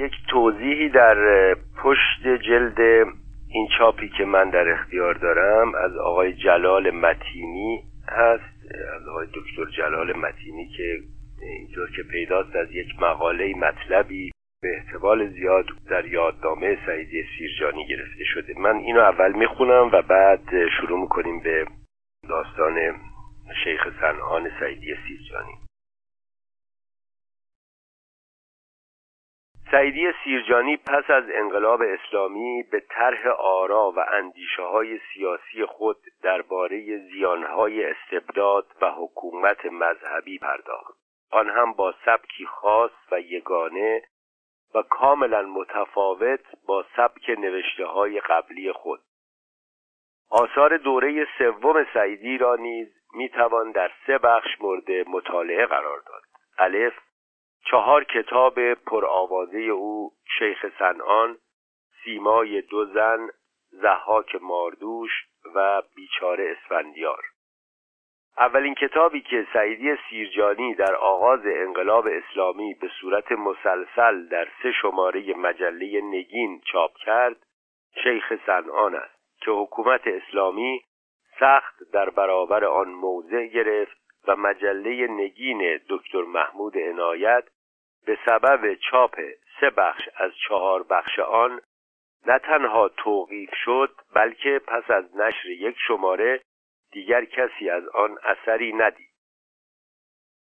یک توضیحی در پشت جلد این چاپی که من در اختیار دارم از آقای جلال متینی هست از آقای دکتر جلال متینی که اینطور که پیداست از یک مقاله مطلبی به احتمال زیاد در یادنامه سعیدی سیرجانی گرفته شده. من اینو اول می‌خونم و بعد شروع می‌کنیم به داستان شیخ سنعان سعیدی سیرجانی. سعیدی سیرجانی پس از انقلاب اسلامی به طرح آرا و اندیشه های سیاسی خود درباره زیانهای استبداد و حکومت مذهبی پرداخت. آن هم با سبکی خاص و یگانه و کاملا متفاوت با سبک نوشته های قبلی خود. آثار دوره سوم سعیدی را نیز می‌توان در سه بخش مورد مطالعه قرار داد. الف چهار کتاب پرآوازه او شیخ سنان سیمای دو زن زحاک ماردوش و بیچاره اسفندیار. اولین کتابی که سعیدی سیرجانی در آغاز انقلاب اسلامی به صورت مسلسل در سه شماره مجله نگین چاپ کرد شیخ سنان است که حکومت اسلامی سخت در برابر آن موضع گرفت و مجله نگین دکتر محمود عنایت به سبب چاپ سه بخش از چهار بخش آن نه تنها توقیف شد بلکه پس از نشر یک شماره دیگر کسی از آن اثری ندید.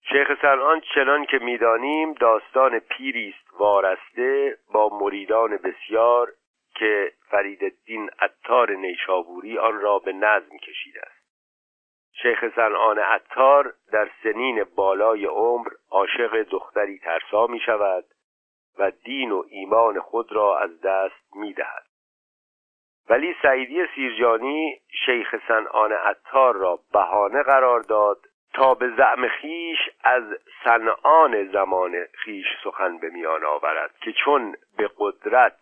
شیخ سنان چنان که می‌دانیم داستان پیری است وارسته با مریدان بسیار که فرید الدین عطار نیشابوری آن را به نظم کشیده است. شیخ سنان عطار در سنین بالای عمر عاشق دختری ترسا می شود و دین و ایمان خود را از دست می دهد. ولی سعیدی سیرجانی شیخ سنان عطار را بهانه قرار داد تا به زعم خیش از سنان زمان خیش سخن به میان آورد که چون به قدرت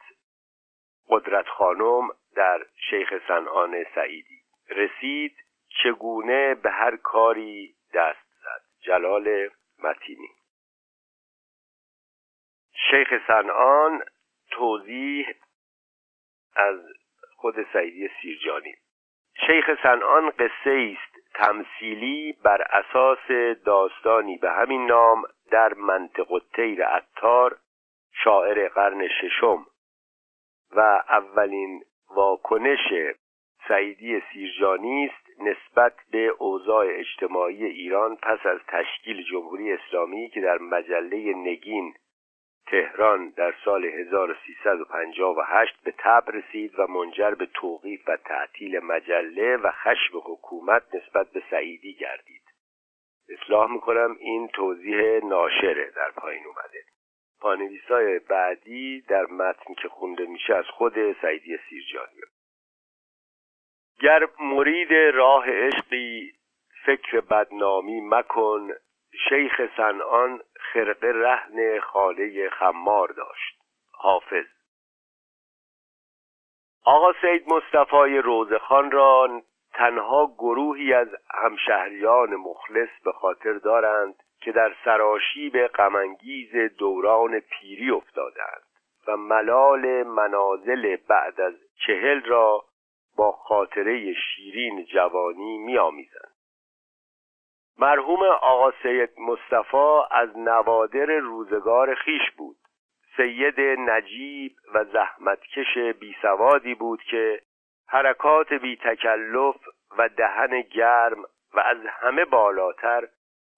قدرت خانم در شیخ سنان سعیدی رسید چگونه به هر کاری دست زد؟ جلال متینی. شیخ سنان توضیح از خود سعیدی سیرجانی. شیخ سنان قصه است تمثیلی بر اساس داستانی به همین نام در منطق تیر عطار شاعر قرن ششم و اولین واکنش سعیدی سیرجانی است نسبت به اوضاع اجتماعی ایران پس از تشکیل جمهوری اسلامی که در مجله نگین تهران در سال 1358 به تب رسید و منجر به توقیف و تعطیل مجله و خشم حکومت نسبت به سعیدی گردید. اصلاح می‌کنم این توضیح ناشره در پایین اومده. پانویسای بعدی در متن که خونده میشه از خود سعیدی سیرجانی. گر مرید راه عشقی فکر بدنامی مکن. شیخ سنان خرقه رهن خاله خمار داشت. حافظ. آقا سید مصطفی روزخان را تنها گروهی از همشهریان مخلص به خاطر دارند که در سراشیب غمانگیز دوران پیری افتادند و ملال منازل بعد از چهل را با خاطره شیرین جوانی میآمیزند. مرحوم آقا سید مصطفی از نوادر روزگار خیش بود. سید نجیب و زحمتکش بیسوادی بود که حرکات بی تکلف و دهن گرم و از همه بالاتر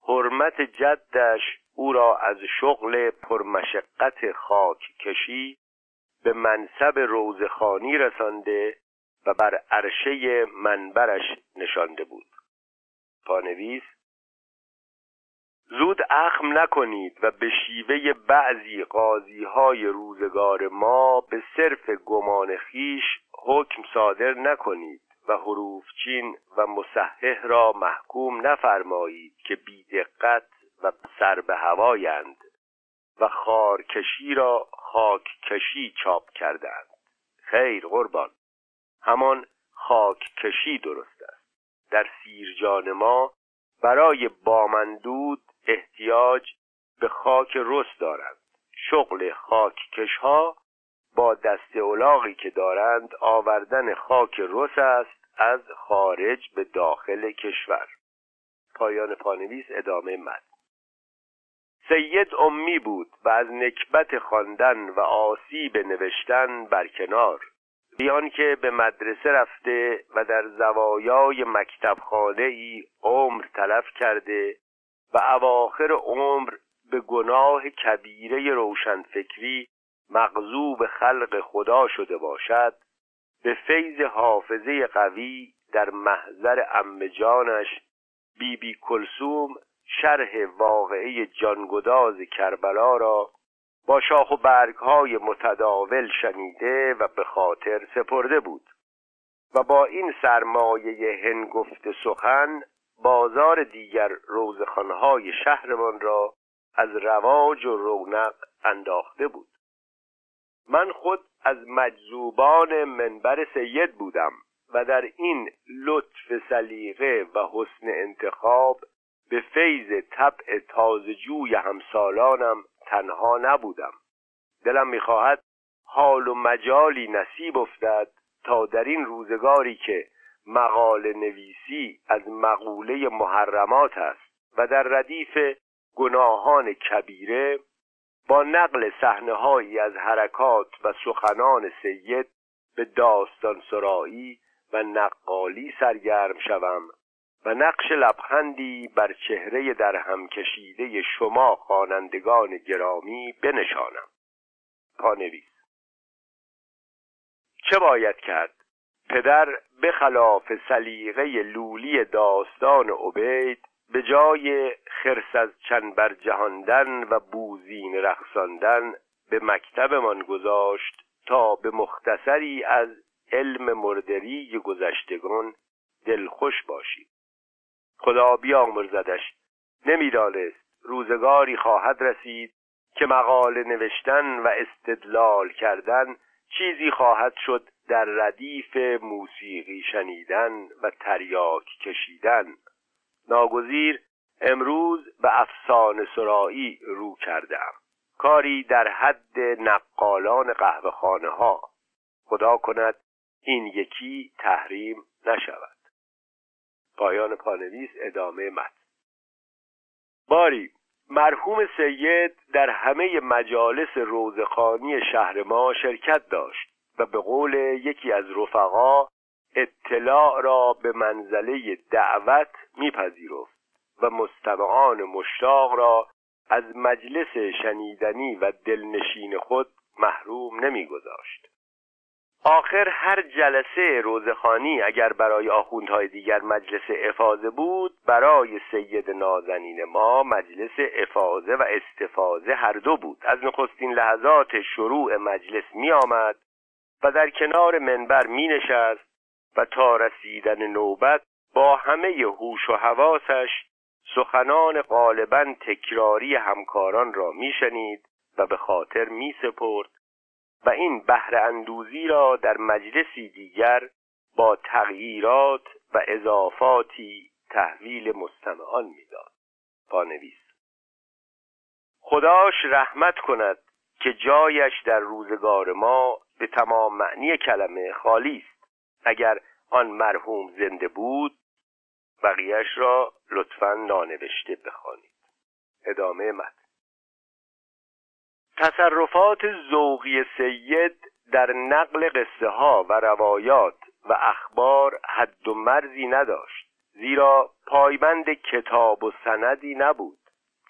حرمت جدش او را از شغل پرمشقت خاک کشی به منصب روزخانی رسانده و بر عرشه منبرش نشانده بود. پانویس زود اخم نکنید و به شیوه بعضی قاضی های روزگار ما به صرف گمان خیش حکم صادر نکنید و حروفچین و مصحح را محکوم نفرمایید که بیدقت و سر به هوایند و خارکشی را خاککشی چاپ کردند خیر قربان. همان خاک کشی درست است. در سیرجان ما برای بامندود احتیاج به خاک رست دارند. شغل خاککش ها با دست اولاغی که دارند آوردن خاک رس است از خارج به داخل کشور. پایان پانویس ادامه مد. سید امی بود و از نکبت خواندن و آسیب نوشتن برکنار. بیان که به مدرسه رفته و در زوایای مکتبخانه ای عمر تلف کرده و اواخر عمر به گناه کبیره روشنفکری مغضوب خلق خدا شده باشد به فیض حافظه قوی در محضر امجانش بی بی کلسوم شرح واقعه جانگداز کربلا را با شاخ و برگ های متداول شنیده و به خاطر سپرده بود و با این سرمایه هنگفت سخن بازار دیگر روزخانهای شهرمان را از رواج و رونق انداخته بود. من خود از مجذوبان منبر سید بودم و در این لطف سلیقه و حسن انتخاب به فیض طبع تازجوی همسالانم تنها نبودم. دلم می‌خواهد حال و مجالی نصیب افتد تا در این روزگاری که مقاله نویسی از مقوله محرمات است و در ردیف گناهان کبیره با نقل صحنه از حرکات و سخنان سید به داستان سرایی و نقالی سرگرم شوم. و نقش لبخندی بر چهره در هم کشیده شما خوانندگان گرامی بنشانم. پانویس. چه باید کرد؟ پدر به خلاف سلیقه لولی داستان عبید به جای خرس از چند بر جهاندن و بوزین رخصاندن به مکتبمان گذاشت تا به مختصری از علم مردری گذشتگان دلخوش باشید. خدا بیامرزدش. نمی‌دانست روزگاری خواهد رسید که مقاله نوشتن و استدلال کردن چیزی خواهد شد در ردیف موسیقی شنیدن و تریاک کشیدن. ناگزیر امروز به افسانه سرایی رو کردم کاری در حد نقالان قهوه خانه ها خدا کند این یکی تحریم نشود. پایان پانویس ادامه متن. باری مرحوم سید در همه مجالس روزخانی شهر ما شرکت داشت و به قول یکی از رفقا اطلاع را به منزله دعوت میپذیرفت و مستمعان مشتاق را از مجلس شنیدنی و دلنشین خود محروم نمیگذاشت. آخر هر جلسه روزخانی اگر برای آخوندهای دیگر مجلس افاظه بود برای سید نازنین ما مجلس افاظه و استفاظه هر دو بود. از نخستین لحظات شروع مجلس می آمد و در کنار منبر می نشست و تا رسیدن نوبت با همه هوش و حواسش سخنان غالبا تکراری همکاران را میشنید و به خاطر می سپرد و این بهره اندوزی را در مجلسی دیگر با تغییرات و اضافاتی تحویل مستمعان می‌داد. پانویس خداش رحمت کند که جایش در روزگار ما به تمام معنی کلمه خالی است. اگر آن مرحوم زنده بود بقیهش را لطفا نانوشته بخوانید. ادامه مد تصرفات ذوقی سید در نقل قصه ها و روایات و اخبار حد و مرزی نداشت زیرا پایبند کتاب و سندی نبود.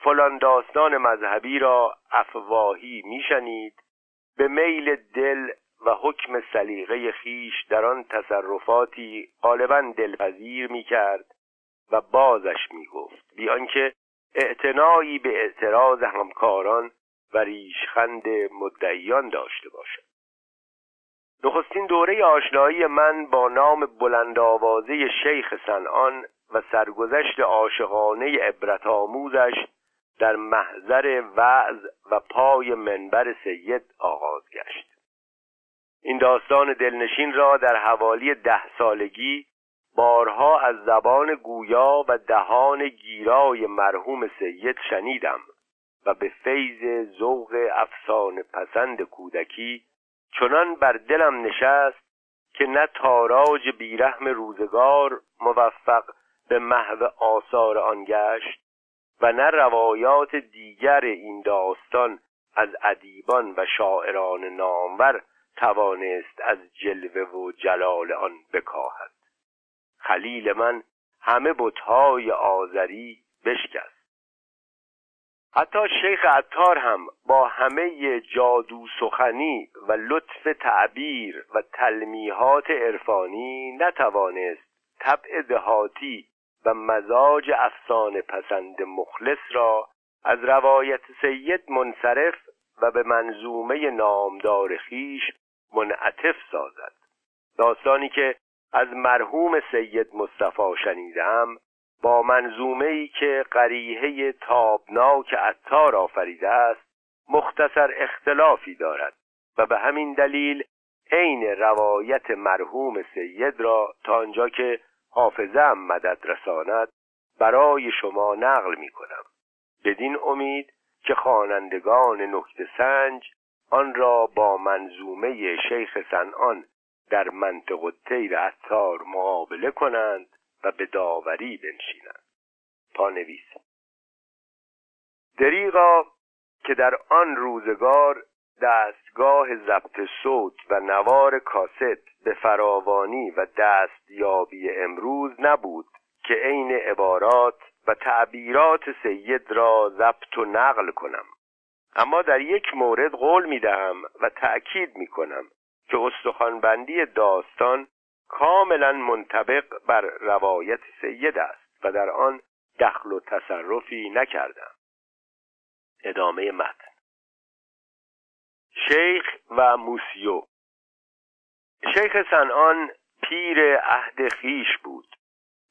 فلان داستان مذهبی را افواهی میشنید به میل دل و حکم سلیقه خیش در آن تصرفاتی غالبا دلپذیر می‌کرد و بازش می‌گفت. بیان که اعتنایی به اعتراض همکاران و ریشخند مدعیان داشته باشد. نخستین دوره آشنایی من با نام بلند آوازه شیخ سنان و سرگذشت عاشقانه عبرت آموزش در محضر وعظ و پای منبر سید آغاز گشت. این داستان دلنشین را در حوالی ده سالگی بارها از زبان گویا و دهان گیرای مرحوم سید شنیدم. و به فیض ذوق افسانه پسند کودکی چنان بر دلم نشست که نه تاراج بیرحم روزگار موفق به محو آثار آن گشت و نه روایات دیگر این داستان از ادیبان و شاعران نامور توانست از جلوه و جلال آن بکاهد. خلیل من همه بتهای آذری بشکست. حتی شیخ عطار هم با همه جادو سخنی و لطف تعبیر و تلمیحات عرفانی نتوانست طبع دهاتی و مزاج افسانه پسند مخلص را از روایت سید منصرف و به منظومه نامدار خیش منعطف سازد. داستانی که از مرحوم سید مصطفی شنیدم با منظومه ای که قریحه تابناک عطار آفریده است مختصر اختلافی دارد و به همین دلیل عین روایت مرحوم سید را تا آنجا که حافظم مدد رساند برای شما نقل می کنم بدین امید که خوانندگان نکته سنج آن را با منظومه شیخ سنان در منطق الطیر عطار مقابله کنند و به داوری بنشینند. پانویس دریغا که در آن روزگار دستگاه ضبط صوت و نوار کاست به فراوانی و دستیابی امروز نبود که عین عبارات و تعبیرات سید را ضبط و نقل کنم. اما در یک مورد قول می دهم و تأکید می کنم که استخوانبندی داستان کاملا منطبق بر روایت سید است و در آن دخل و تصرفی نکردم. ادامه متن. شیخ و موسیو. شیخ سنان پیر عهد خیش بود.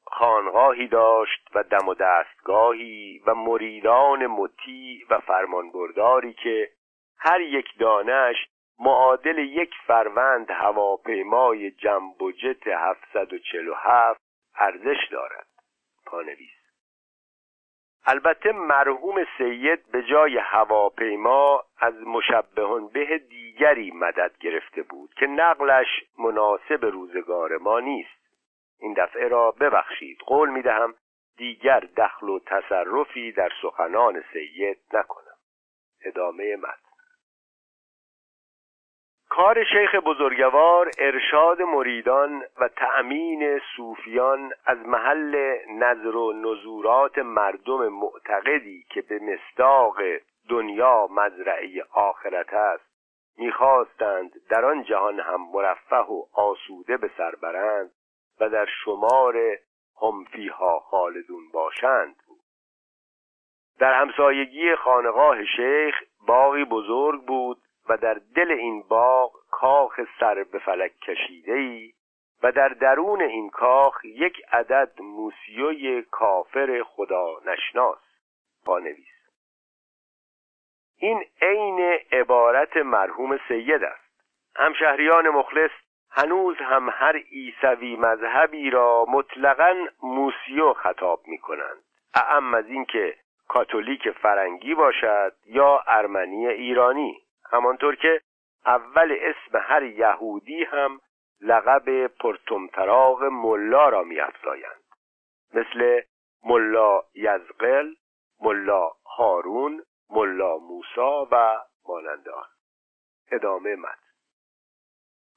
خانقاهی داشت و دم و دستگاهی و مریدان مطیع و فرمانبرداری که هر یک دانش معادل یک فروند هواپیمای جنب و جت 747 ارزش دارد. پانویس. البته مرحوم سید به جای هواپیما از مشبهان به دیگری مدد گرفته بود که نقلش مناسب روزگار ما نیست. این دفعه را ببخشید. قول می دهم دیگر دخل و تصرفی در سخنان سید نکنم. ادامه مد کار شیخ بزرگوار ارشاد مریدان و تأمین صوفیان از محل نظر و نزورات مردم معتقدی که به مستاق دنیا مزرعه آخرت است. می‌خواستند در آن جهان هم مرفه و آسوده به سر برند و در شمار همفیها خالدون باشند. بود در همسایگی خانقاه شیخ باقی بزرگ بود و در دل این باغ کاخ سر به فلک کشیده ای و در درون این کاخ یک عدد موسیوی کافر خدا نشناس. پانویس این عین عبارت مرحوم سید است. همشهریان مخلص هنوز هم هر عیسوی مذهبی را مطلقا موسیو خطاب می کنند اعم از اینکه کاتولیک فرنگی باشد یا ارمنی ایرانی. همانطور که اول اسم هر یهودی هم لقب پرتمتراغ ملا را میافزایند. مثل ملا یزقل ملا هارون ملا موسا و مانند آن. ادامه مد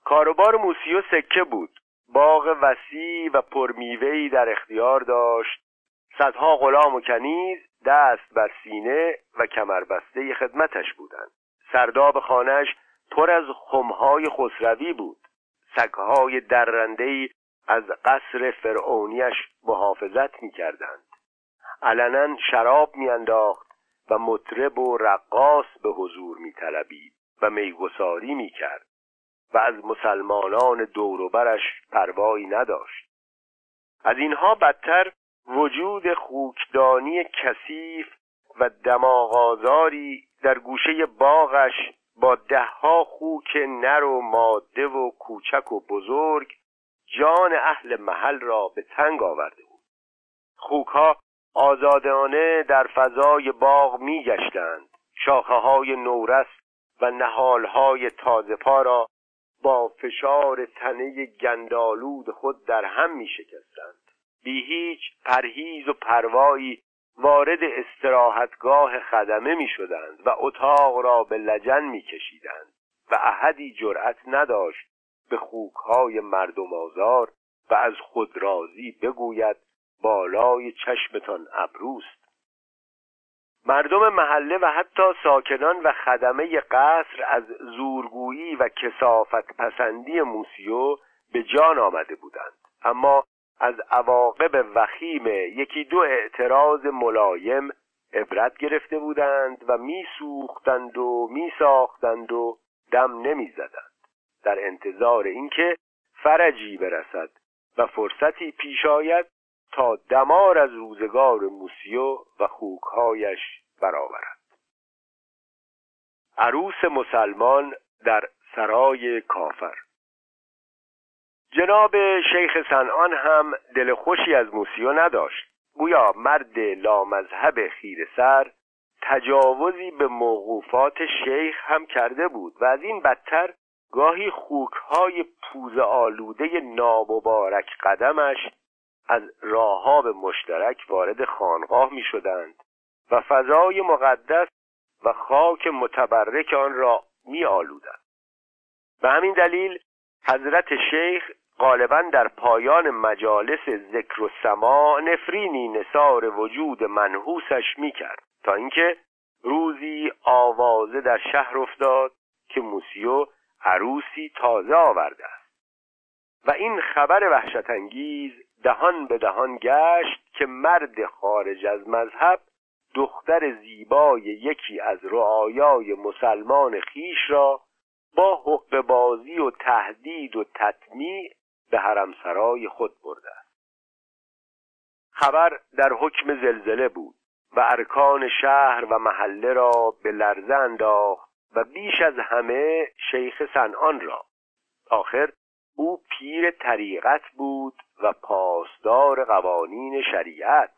کاروبار موسیو سکه بود. باغ وسیع و پرمیوهی در اختیار داشت. صدها غلام و کنیز دست بر سینه و کمربسته خدمتش بودند. سرداب خانهش پر از خمهای خسروی بود. سگهای درندهای از قصر فرعونیش محافظت می‌کردند. علنا شراب میانداخت و مطرب و رقاص به حضور میطلبید و میگساری می‌کرد و از مسلمانان دوروبرش پروایی نداشت. از اینها بدتر وجود خوکدانی کثیف و دماغازاری در گوشه باغش با دهها خوک نر و ماده و کوچک و بزرگ جان اهل محل را به تنگ آورده بود. خوکها آزادانه در فضای باغ میگشتند. شاخه های نورس و نهالهای تازه پا را با فشار تنه گندالود خود در هم می شکستند بی هیچ پرهیز و پروایی وارد استراحتگاه خدمه می شدند و اتاق را به لجن می کشیدند و احدی جرأت نداشت به خوکهای مردم آزار و از خود راضی بگوید بالای چشمتان ابروست. مردم محله و حتی ساکنان و خدمه قصر از زورگویی و کسافت پسندی موسیو به جان آمده بودند. اما از عواقب وخیم یکی دو اعتراض ملایم عبرت گرفته بودند و میسوختند و میساختند و دم نمی‌زدند. در انتظار اینکه فرجی برسد و فرصتی پیش آید تا دمار از روزگار موسیو و خوکهایش برآورد. عروس مسلمان در سرای کافر. جناب شیخ سنان هم دل خوشی از موسیو نداشت گویا مرد لامذهب خیر سر تجاوزی به موقوفات شیخ هم کرده بود و از این بدتر گاهی خوکهای پوز آلوده نامبارک قدمش از راهاب مشترک وارد خانقاه می شدند و فضای مقدس و خاک متبرک آن را می آلودند. به همین دلیل حضرت شیخ غالبا در پایان مجالس ذکر و سما نفرینی نصار وجود منحوسش می کرد تا اینکه روزی آوازه در شهر افتاد که موسیو عروسی تازه آورده است. و این خبر وحشت انگیز دهان به دهان گشت که مرد خارج از مذهب دختر زیبای یکی از رعایای مسلمان خیش را با حق بازی و تهدید و تطمیع به حرمسرای خود برده است. خبر در حکم زلزله بود و ارکان شهر و محله را به لرزه انداخت و بیش از همه شیخ سنان را. آخر او پیر طریقت بود و پاسدار قوانین شریعت.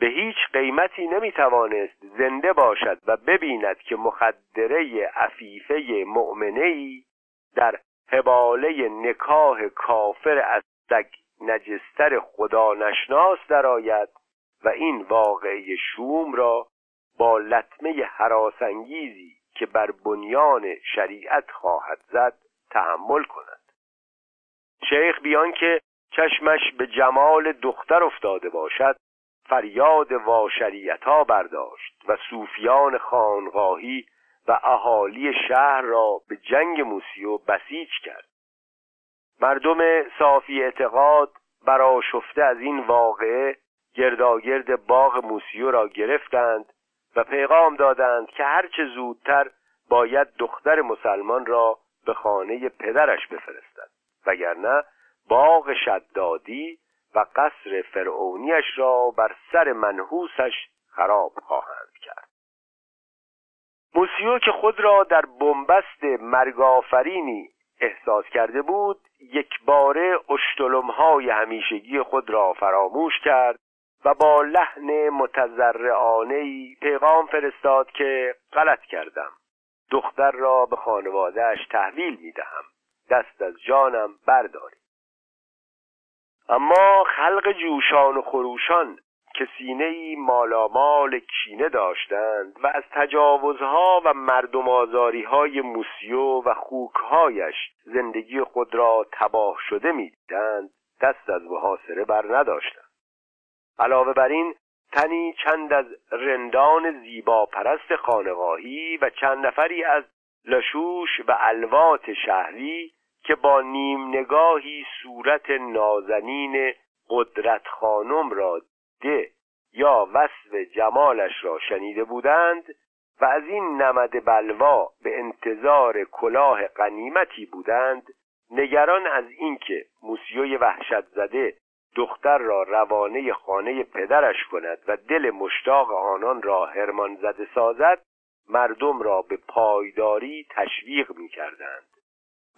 به هیچ قیمتی نمی‌توانست زنده باشد و ببیند که مخدره عفیفه مؤمنهای در حباله نکاح کافر از سگ نجستر خدا نشناس درآید و این واقعه شوم را با لطمه حراسانگیزی که بر بنیان شریعت خواهد زد تحمل کند. شیخ بیان که چشمش به جمال دختر افتاده باشد فریاد واشریعتا برداشت و صوفیان خانقاهی و اهالی شهر را به جنگ موسیو بسیج کرد. مردم صافی اعتقاد براشفته از این واقعه گرداگرد باغ موسیو را گرفتند و پیغام دادند که هرچه زودتر باید دختر مسلمان را به خانه پدرش بفرستد وگرنه باغ شدادی و قصر فرعونیش را بر سر منحوسش خراب خواهند. موسیو که خود را در بنبست مرگافرینی احساس کرده بود یک باره اشتلمهای همیشگی خود را فراموش کرد و با لحن متضرعانه پیغام فرستاد که غلط کردم. دختر را به خانوادهش تحویل می دهم دست از جانم بردارید. اما خلق جوشان و خروشان که سینه مالامال کینه داشتند و از تجاوزها و مردم آزاری های موسیو و خوکهایش زندگی خود را تباه شده می‌دیدند دست از محاصره بر نداشتند. علاوه بر این تنی چند از رندان زیبا پرست خانقاهی و چند نفری از لشوش و الوات شهری که با نیم نگاهی صورت نازنین قدرت خانم را ده یا وصف جمالش را شنیده بودند و از این نمد بلوا به انتظار کلاه قنیمتی بودند نگران از اینکه موسیوی وحشت زده دختر را روانه خانه پدرش کند و دل مشتاق آنان را هرمان زده سازد مردم را به پایداری تشویق می کردند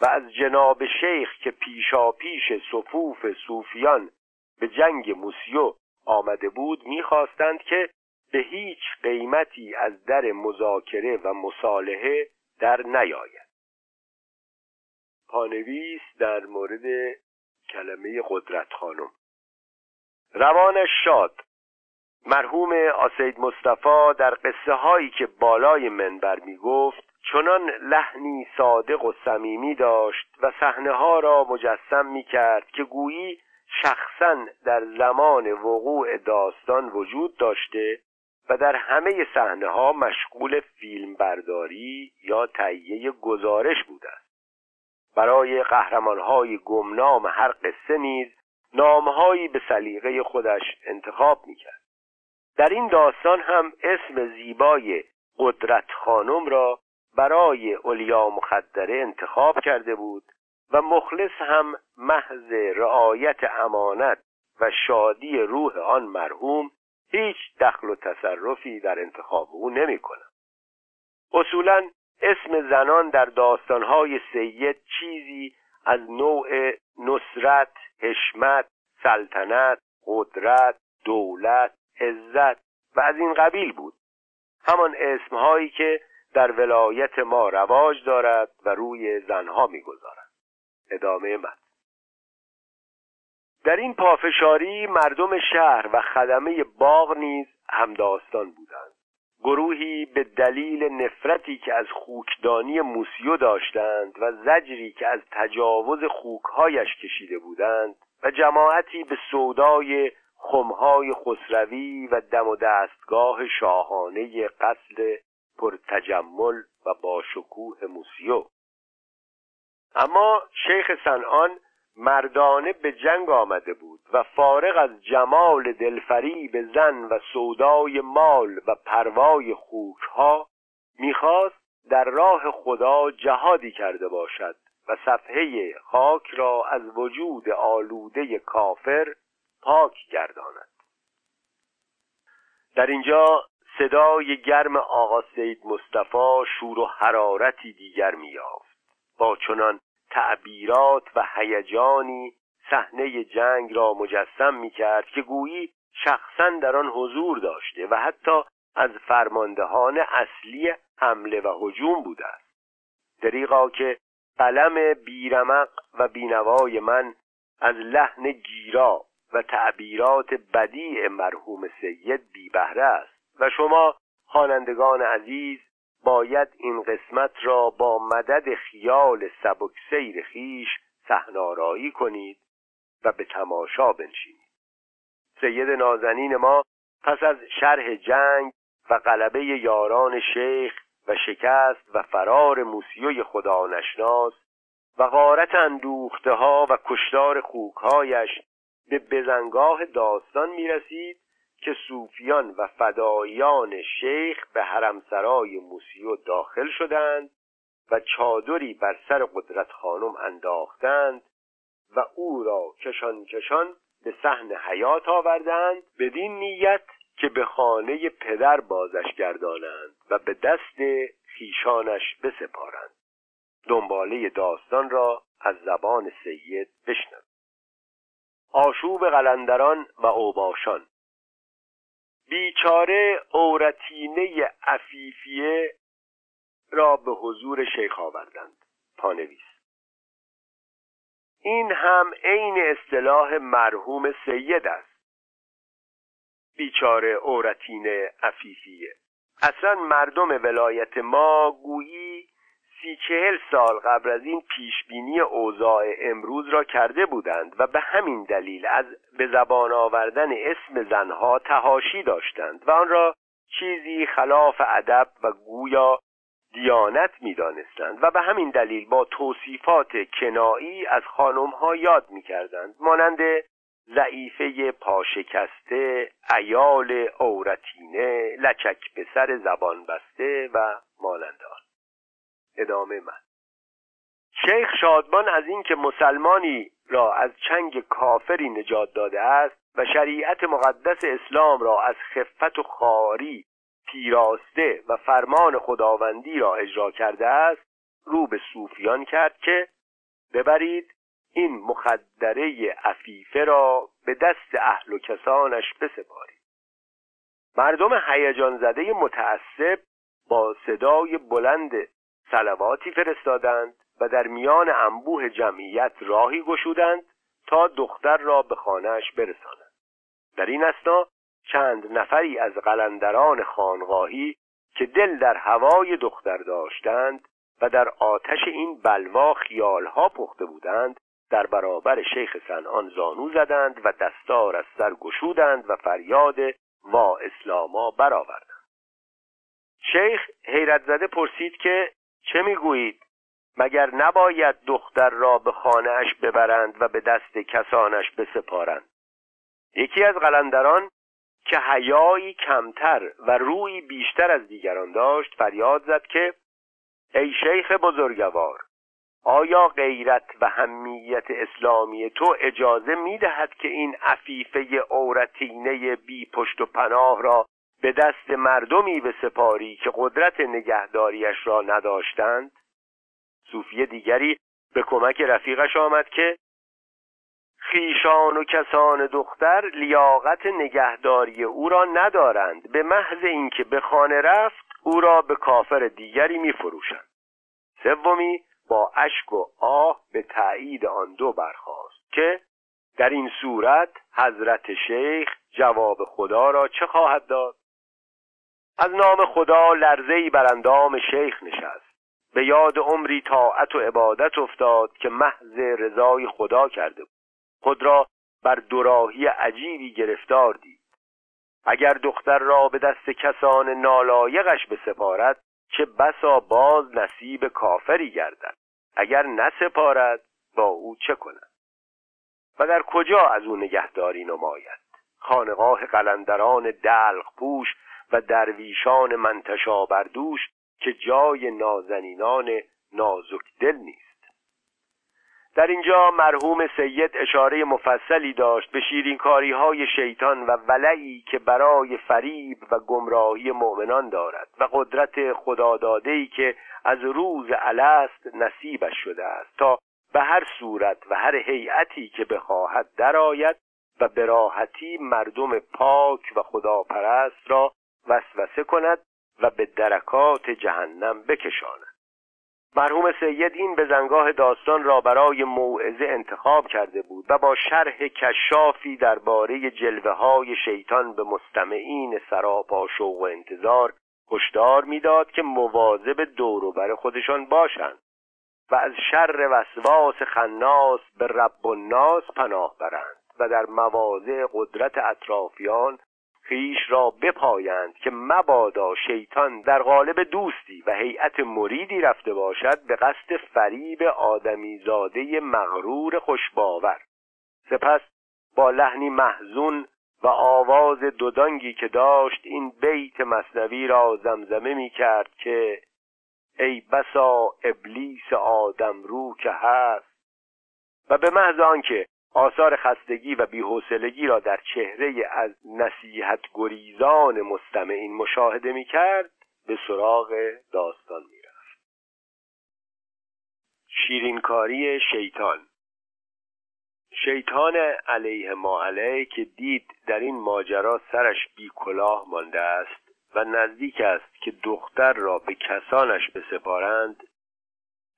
و از جناب شیخ که پیشا پیش صفوف صوفیان به جنگ موسیو آمده بود می‌خواستند که به هیچ قیمتی از در مذاکره و مصالحه در نیاید. پانویس در مورد کلمه قدرت خانم. روانش شاد. مرحوم آسید مصطفی در قصه هایی که بالای منبر می گفت چنان لحنی صادق و صمیمی داشت و صحنه ها را مجسم می کرد که گویی شخصا در زمان وقوع داستان وجود داشته و در همه صحنه ها مشغول فیلم برداری یا تهیه گزارش بوده است. برای قهرمان های گمنام هر قصه نیز نامهایی به سلیقه خودش انتخاب می‌کرد. در این داستان هم اسم زیبای قدرت خانم را برای اولیا مخدره انتخاب کرده بود و مخلص هم محض رعایت امانت و شادی روح آن مرحوم هیچ دخل و تصرفی در انتخاب او نمی کنم. اصولا اسم زنان در داستانهای سید چیزی از نوع نصرت، حشمت، سلطنت، قدرت، دولت، عزت و از این قبیل بود همان اسمهایی که در ولایت ما رواج دارد و روی زنها می‌گذارد ادامه من در این پافشاری مردم شهر و خدمه باغ نیز همداستان بودند. گروهی به دلیل نفرتی که از خوکدانی موسیو داشتند و زجری که از تجاوز خوکهایش کشیده بودند و جماعتی به سودای خمهای خسروی و دم و دستگاه شاهانه قتل پرتجمل و با شکوه موسیو. اما شیخ سنان مردانه به جنگ آمده بود و فارغ از جمال به زن و سودای مال و پروای خوکها می‌خواست در راه خدا جهادی کرده باشد و صفحه خاک را از وجود آلوده کافر پاک گرداند. در اینجا صدای گرم آقا سید مصطفی شور و حرارتی دیگر میافت با چنان تعبیرات و هیجانی صحنه جنگ را مجسم می‌کرد که گویی شخصا در آن حضور داشته و حتی از فرماندهان اصلی حمله و هجوم بوده است. دریغا که قلم بیرمق و بینوای من از لحن گیرا و تعبیرات بدیع مرحوم سید بی بهره است و شما خوانندگان عزیز باید این قسمت را با مدد خیال سبک سیر خیش صحنه‌آرایی کنید و به تماشا بنشینید. سید نازنین ما پس از شرح جنگ و غلبه یاران شیخ و شکست و فرار موسیوی خدا نشناس و غارت اندوخته ها و کشتار خوکهایش به بزنگاه داستان می رسید که صوفیان و فدایان شیخ به حرمسرای موسیو داخل شدند و چادری بر سر قدرت خانم انداختند و او را کشان کشان به صحن حیات آوردند بدین نیت که به خانه پدر بازش گردانند و به دست خیشانش بسپارند. دنباله داستان را از زبان سید بشنوید آشوب قلندران و اوباشان. بیچاره اورتینه عفیفیه را به حضور شیخ آوردند پانویس. این هم عین اصطلاح مرحوم سید است. بیچاره اورتینه عفیفیه. اصلا مردم ولایت ما گویی سی چهل سال قبل از این پیشبینی اوضاع امروز را کرده بودند و به همین دلیل از به زبان آوردن اسم زنها تهاشی داشتند و آن را چیزی خلاف ادب و گویا دیانت می‌دانستند و به همین دلیل با توصیفات کنایی از خانمها یاد می‌کردند مانند ضعیفه پاشکسته ایال اورتینه لچک به زبان بسته و مانند ادامه من. شیخ شادمان از اینکه مسلمانی را از چنگ کافری نجات داده است و شریعت مقدس اسلام را از خفت و خاری پیراسته و فرمان خداوندی را اجرا کرده است رو به صوفیان کرد که ببرید این مخدره عفیفه را به دست اهل و کسانش بسپارید. مردم هیجان زده متعصب با صدای بلند سلواتی فرستادند و در میان انبوه جمعیت راهی گشودند تا دختر را به خانهاش برسانند. در این اسنا چند نفری از قلندران خانقاهی که دل در هوای دختر داشتند و در آتش این بلوا خیالها پخته بودند در برابر شیخ سنان زانو زدند و دستار از سر گشودند و فریاد وا اسلاما برآوردند. شیخ حیرت زده پرسید که چه می‌گویید؟ مگر نباید دختر را به خانهاش ببرند و به دست کسانش بسپارند؟ یکی از قلندران که حیایی کمتر و روی بیشتر از دیگران داشت فریاد زد که ای شیخ بزرگوار آیا غیرت و همیت اسلامی تو اجازه می‌دهد که این عفیفه عورتینه بی پشت و پناه را به دست مردمی به سپاری که قدرت نگهداریش را نداشتند صوفی دیگری به کمک رفیقش آمد که خیشان و کسان دختر لیاقت نگهداری او را ندارند به محض اینکه به خانه رفت او را به کافر دیگری میفروشند. سومی با اشک و آه به تایید آن دو برخاست که در این صورت حضرت شیخ جواب خدا را چه خواهد داد؟ از نام خدا لرزهای بر اندام شیخ نشست. به یاد عمری طاعت و عبادت افتاد که محض رضای خدا کرده بود. خود را بر دوراهی عجیبی گرفتار دید. اگر دختر را به دست کسان نالایقش بسپارد چه بسا باز نصیب کافری گردد. اگر نسپارد با او چه کند؟ و در کجا از او نگهداری نماید؟ خانقاه قلندران دلق پوش و درویشان منتشا بردوش که جای نازنینان نازک دل نیست. در اینجا مرحوم سید اشاره مفصلی داشت به شیرینکاری های شیطان و ولعی که برای فریب و گمراهی مؤمنان دارد و قدرت خدادادهی که از روز الست نصیبش شده است تا به هر صورت و هر هیئتی که بخواهد درآید و به راحتی مردم پاک و خداپرست را وسوسه کند و به درکات جهنم بکشاند. مرحوم سید این بزنگاه داستان را برای موعظه انتخاب کرده بود و با شرح کشافی درباره جلوه های شیطان به مستمعین سراپا شوق و انتظار هشدار می‌داد که مواظب بر خودشان باشند و از شر وسواس خناس به رب و ناس پناه برند و در مواضع قدرت اطرافیان خیش را بپایند که مبادا شیطان در قالب دوستی و هیئت مریدی رفته باشد به قصد فریب آدمی زاده مغرور خوشباور. سپس با لحنی محزون و آواز دودانگی که داشت این بیت مصنوی را زمزمه می کرد که ای بسا ابلیس آدم رو که هست. و به محض آنکه آثار خستگی و بیحوصلگی را در چهره از نصیحت گریزان مستمعین مشاهده می کرد به سراغ داستان می رفت شیرینکاری شیطان شیطان علیه ما علیه که دید در این ماجرا سرش بی کلاه مانده است و نزدیک است که دختر را به کسانش بسپارند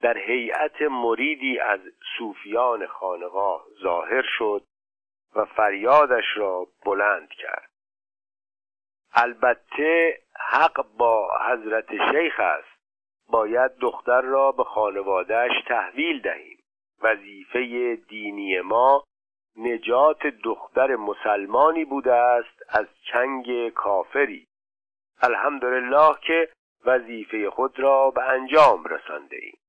در هیئت مریدی از صوفیان خانقاه ظاهر شد و فریادش را بلند کرد. البته حق با حضرت شیخ است. باید دختر را به خانوادهش تحویل دهیم. وظیفه دینی ما نجات دختر مسلمانی بوده است از چنگ کافری. الحمدلله که وظیفه خود را به انجام رسانده ایم.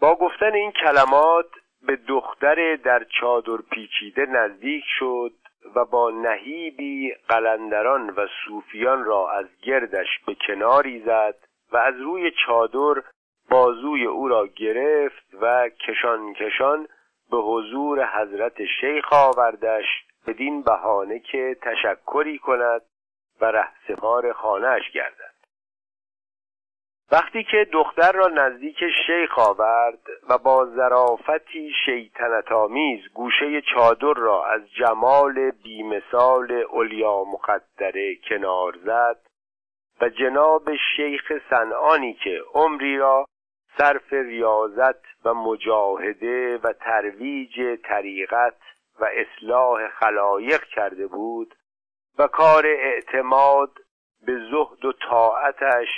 با گفتن این کلمات به دختر در چادر پیچیده نزدیک شد و با نهیبی قلندران و صوفیان را از گردش به کناری زد و از روی چادر بازوی او را گرفت و کشان کشان به حضور حضرت شیخ آوردش بدین بهانه که تشکری کند و رهسپار خانهاش گردد. وقتی که دختر را نزدیک شیخ آورد و با ظرافتی شیطنت آمیز گوشه چادر را از جمال بیمثال علیا مقدره کنار زد و جناب شیخ سنعانی که عمری را صرف ریاضت و مجاهده و ترویج طریقت و اصلاح خلایق کرده بود و کار اعتماد به زهد و طاعتش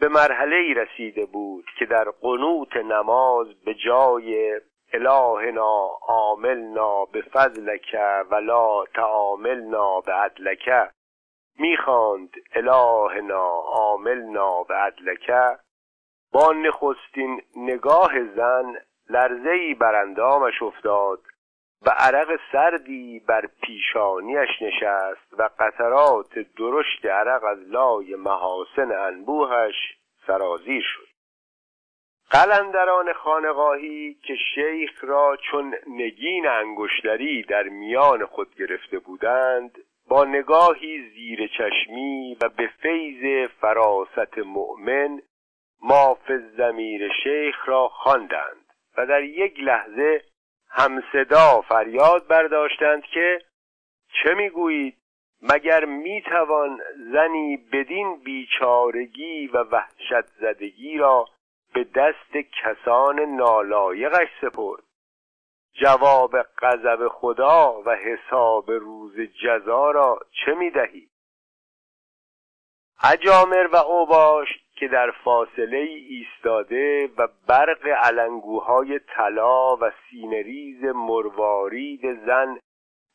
به مرحله ای رسیده بود که در قنوت نماز به جای الهنا عاملنا به فضلک ولا تعاملنا به عدلک. می‌خواند الهنا عاملنا به عدلک. با نخستین نگاه زن لرزه ای بر اندامش افتاد. و عرق سردی بر پیشانیش نشست و قطرات درشت عرق از لای محاسن انبوهش سرازیر شد. قلندران خانقاهی که شیخ را چون نگین انگشتری در میان خود گرفته بودند با نگاهی زیر چشمی و به فیض فراست مؤمن ماف زمیر شیخ را خواندند و در یک لحظه همصدا فریاد برداشتند که چه می‌گویید؟ مگر می‌توان زنی بدین بیچارگی و وحشت زدگی را به دست کسان نالایقش سپرد؟ جواب غضب خدا و حساب روز جزا را چه می‌دهی؟ اجامر و اوباش که در فاصله ایستاده و برق علنگوهای طلا و سینریز مروارید زن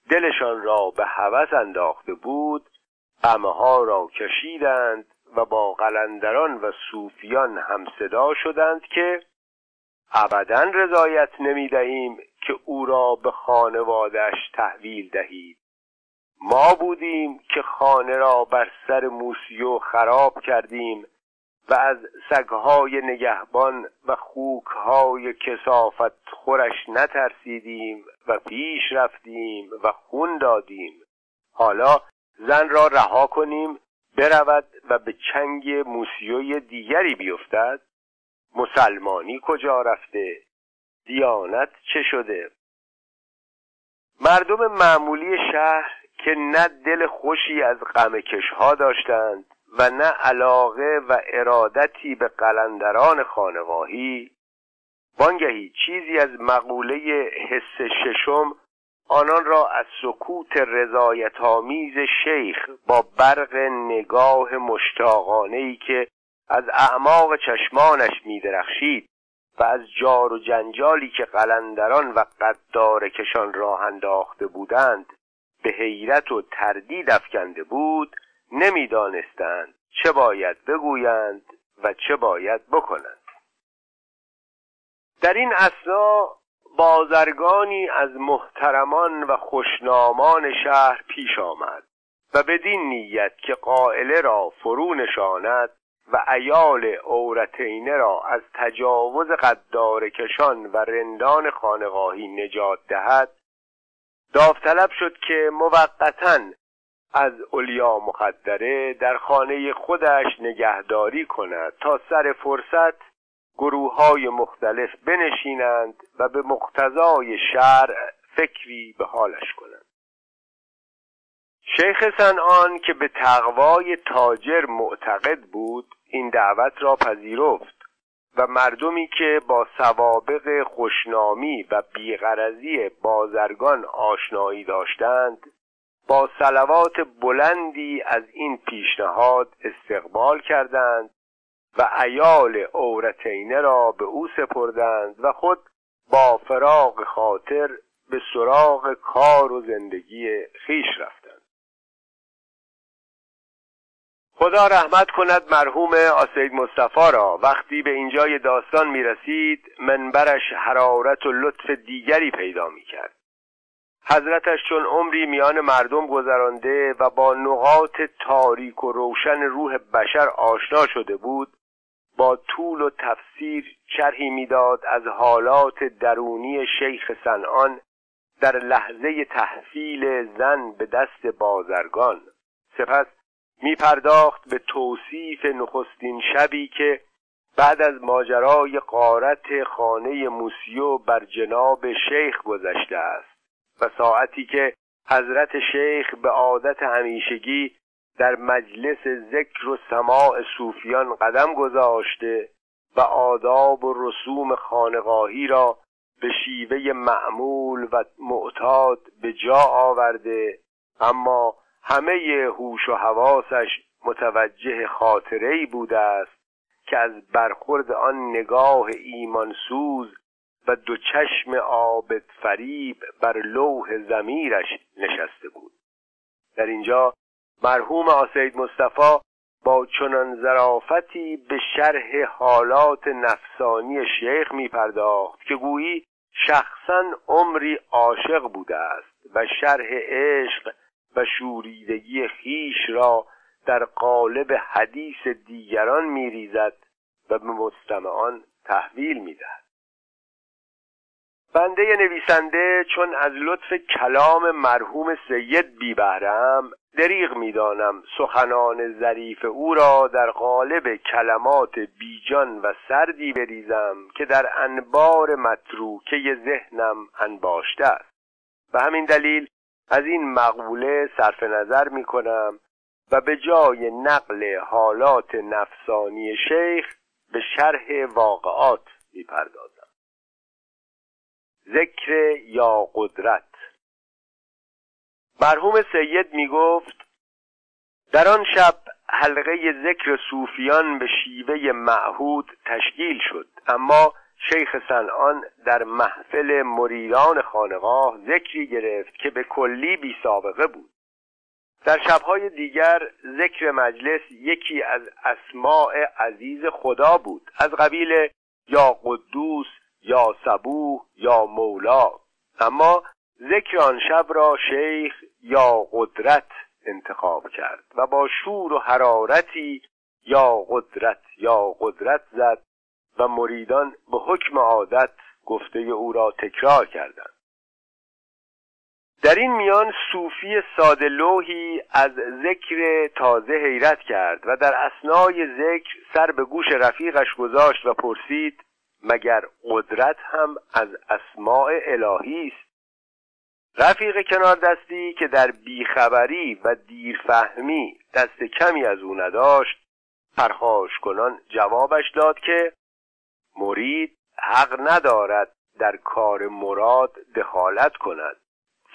دلشان را به هوس انداخته بود غمه را کشیدند و با قلندران و صوفیان هم صدا شدند که ابدا رضایت نمی دهیم که او را به خانوادش تحویل دهید. ما بودیم که خانه را بر سر موسیو خراب کردیم و از سگهای نگهبان و خوکهای کسافت خورش نترسیدیم و پیش رفتیم و خون دادیم. حالا زن را رها کنیم برود و به چنگ موسیوی دیگری بیفتد. مسلمانی کجا رفته؟ دیانت چه شده؟ مردم معمولی شهر که نه دل خوشی از غم کشها داشتند و نه علاقه و ارادتی به قلندران خانواهی. وانگهی چیزی از مقوله حس ششم آنان را از سکوت رضایت آمیز شیخ با برق نگاه مشتاقانه ای که از اعماق چشمانش میدرخشید و از جار و جنجالی که قلندران و قدار کشان راه انداخته بودند به حیرت و تردید افکنده بود نمی‌دانستند چه باید بگویند و چه باید بکنند. در این اسنا بازرگانی از محترمان و خوشنامان شهر پیش آمد و بدین نیت که قائله را فرو نشاند و ایال عورتینه را از تجاوز قدار کشان و رندان خانقاهی نجات دهد داوطلب شد که موقتا از علیا مقدره در خانه خودش نگهداری کند تا سر فرصت گروه های مختلف بنشینند و به مقتضای شرع فکری به حالش کنند. شیخ سنان که به تقوای تاجر معتقد بود این دعوت را پذیرفت و مردمی که با سوابق خوشنامی و بیغرزی بازرگان آشنایی داشتند با سلوات بلندی از این پیشنهاد استقبال کردند و ایال عورتینه را به او سپردند و خود با فراغ خاطر به سراغ کار و زندگی خیش رفتند. خدا رحمت کند مرحوم آسید مصطفی را. وقتی به اینجای داستان می رسید منبرش حرارت و لطف دیگری پیدا می کرد حضرتش چون عمری میان مردم گذرانده و با نقاط تاریک و روشن روح بشر آشنا شده بود با طول و تفسیر شرحی می‌داد از حالات درونی شیخ سنان در لحظه تحصیل زن به دست بازرگان. سپس می پرداخت به توصیف نخستین شبی که بعد از ماجرای قارت خانه موسیو بر جناب شیخ گذشته است. و ساعتی که حضرت شیخ به عادت همیشگی در مجلس ذکر و سماع صوفیان قدم گذاشته و آداب و رسوم خانقاهی را به شیوه معمول و معتاد به جا آورده اما همه هوش و حواسش متوجه خاطره بوده است که از برخورد آن نگاه ایمانسوز و دو چشم آبت فریب بر لوح زمیرش نشسته بود. در اینجا مرحوم آسید مصطفی با چنان ظرافتی به شرح حالات نفسانی شیخ می پرداخت که گویی شخصا عمری عاشق بوده است و شرح عشق و شوریدگی خیش را در قالب حدیث دیگران میریزد و به مستمعان تحویل می‌دهد. بنده نویسنده چون از لطف کلام مرحوم سید بی بهرم دریغ می‌دانم سخنان ظریف او را در قالب کلمات بیجان و سردی بریزم که در انبار متروکه ذهنم انباشته است. به همین دلیل از این مقوله صرف نظر می کنم و به جای نقل حالات نفسانی شیخ به شرح واقعات می پردازم. ذکر یا قدرت. مرحوم سید می گفت در آن شب حلقه ذکر صوفیان به شیوه معهود تشکیل شد اما شیخ سنان در محفل مریدان خانقاه ذکری گرفت که به کلی بی سابقه بود. در شبهای دیگر ذکر مجلس یکی از اسماع عزیز خدا بود از قبیل یا قدوس یا سبوه یا مولا. اما ذکر آن شب را شیخ یا قدرت انتخاب کرد و با شور و حرارتی یا قدرت یا قدرت زد و مریدان به حکم عادت گفته او را تکرار کردند. در این میان صوفی سادلوهی از ذکر تازه حیرت کرد و در اسنای ذکر سر به گوش رفیقش گذاشت و پرسید مگر قدرت هم از اسماع الهی است؟ رفیق کنار دستی که در بیخبری و دیرفهمی دست کمی از او نداشت پرخاش کنان جوابش داد که مرید حق ندارد در کار مراد دخالت کند.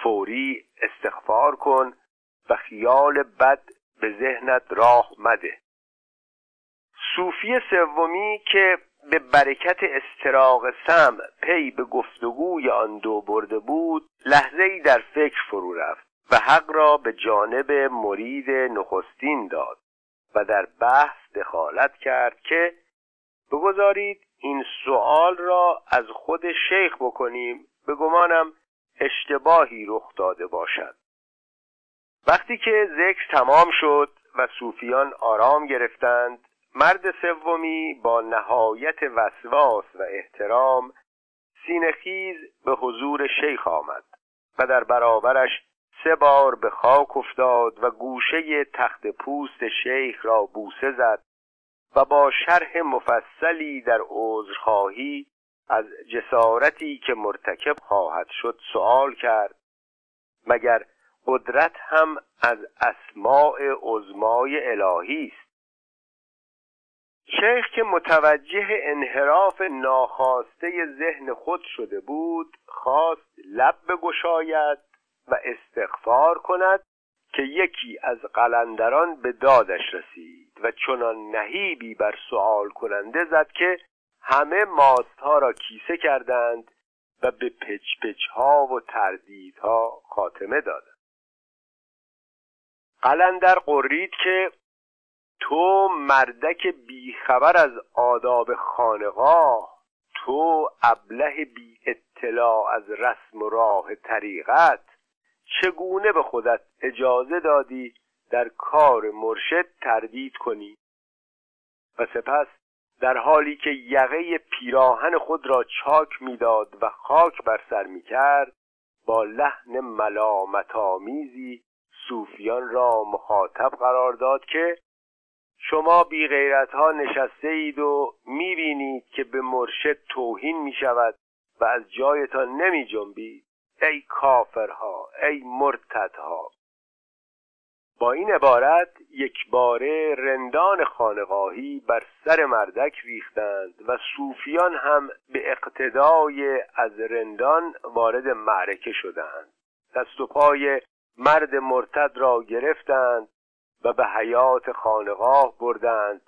فوری استغفار کن و خیال بد به ذهنت راه مده. صوفی سومی که به برکت استراق سم پی به گفتگوی آن دو برده بود لحظه ای در فکر فرو رفت و حق را به جانب مرید نخستین داد و در بحث دخالت کرد که بگذارید این سوال را از خود شیخ بکنیم به گمانم اشتباهی رخ داده باشد. وقتی که ذکر تمام شد و صوفیان آرام گرفتند مرد سومی با نهایت وسواس و احترام سینخیز به حضور شیخ آمد و در برابرش سه بار به خاک افتاد و گوشه تخت پوست شیخ را بوسه زد و با شرح مفصلی در عذرخواهی از جسارتی که مرتکب خواهد شد سوال کرد مگر قدرت هم از اسماع عظمای الهی است؟ شیخ که متوجه انحراف ناخواسته ذهن خود شده بود خواست لب بگشاید و استغفار کند که یکی از قلندران به دادش رسید و چنان نهیبی بر سوال کننده زد که همه ماستها را کیسه کردند و به پچ پچ ها و تردیدها خاتمه دادند. قلندر قرید که تو مردک بیخبر از آداب خانقاه تو ابله بی اطلاع از رسم و راه طریقت چگونه به خودت اجازه دادی در کار مرشد تردید کنی؟ و سپس در حالی که یقه پیراهن خود را چاک می‌داد و خاک بر سر می‌کرد با لحن ملامت آمیزی صوفیان را مخاطب قرار داد که شما بی غیرت ها نشسته اید و می بینید که به مرشد توهین می شود و از جایتان نمی جنبید ای کافرها ای مرتدها. با این عبارت یک باره رندان خانقاهی بر سر مردک ریختند و صوفیان هم به اقتدای از رندان وارد معرکه شدند. دست و پای مرد مرتد را گرفتند و به حیات خانقاه بردند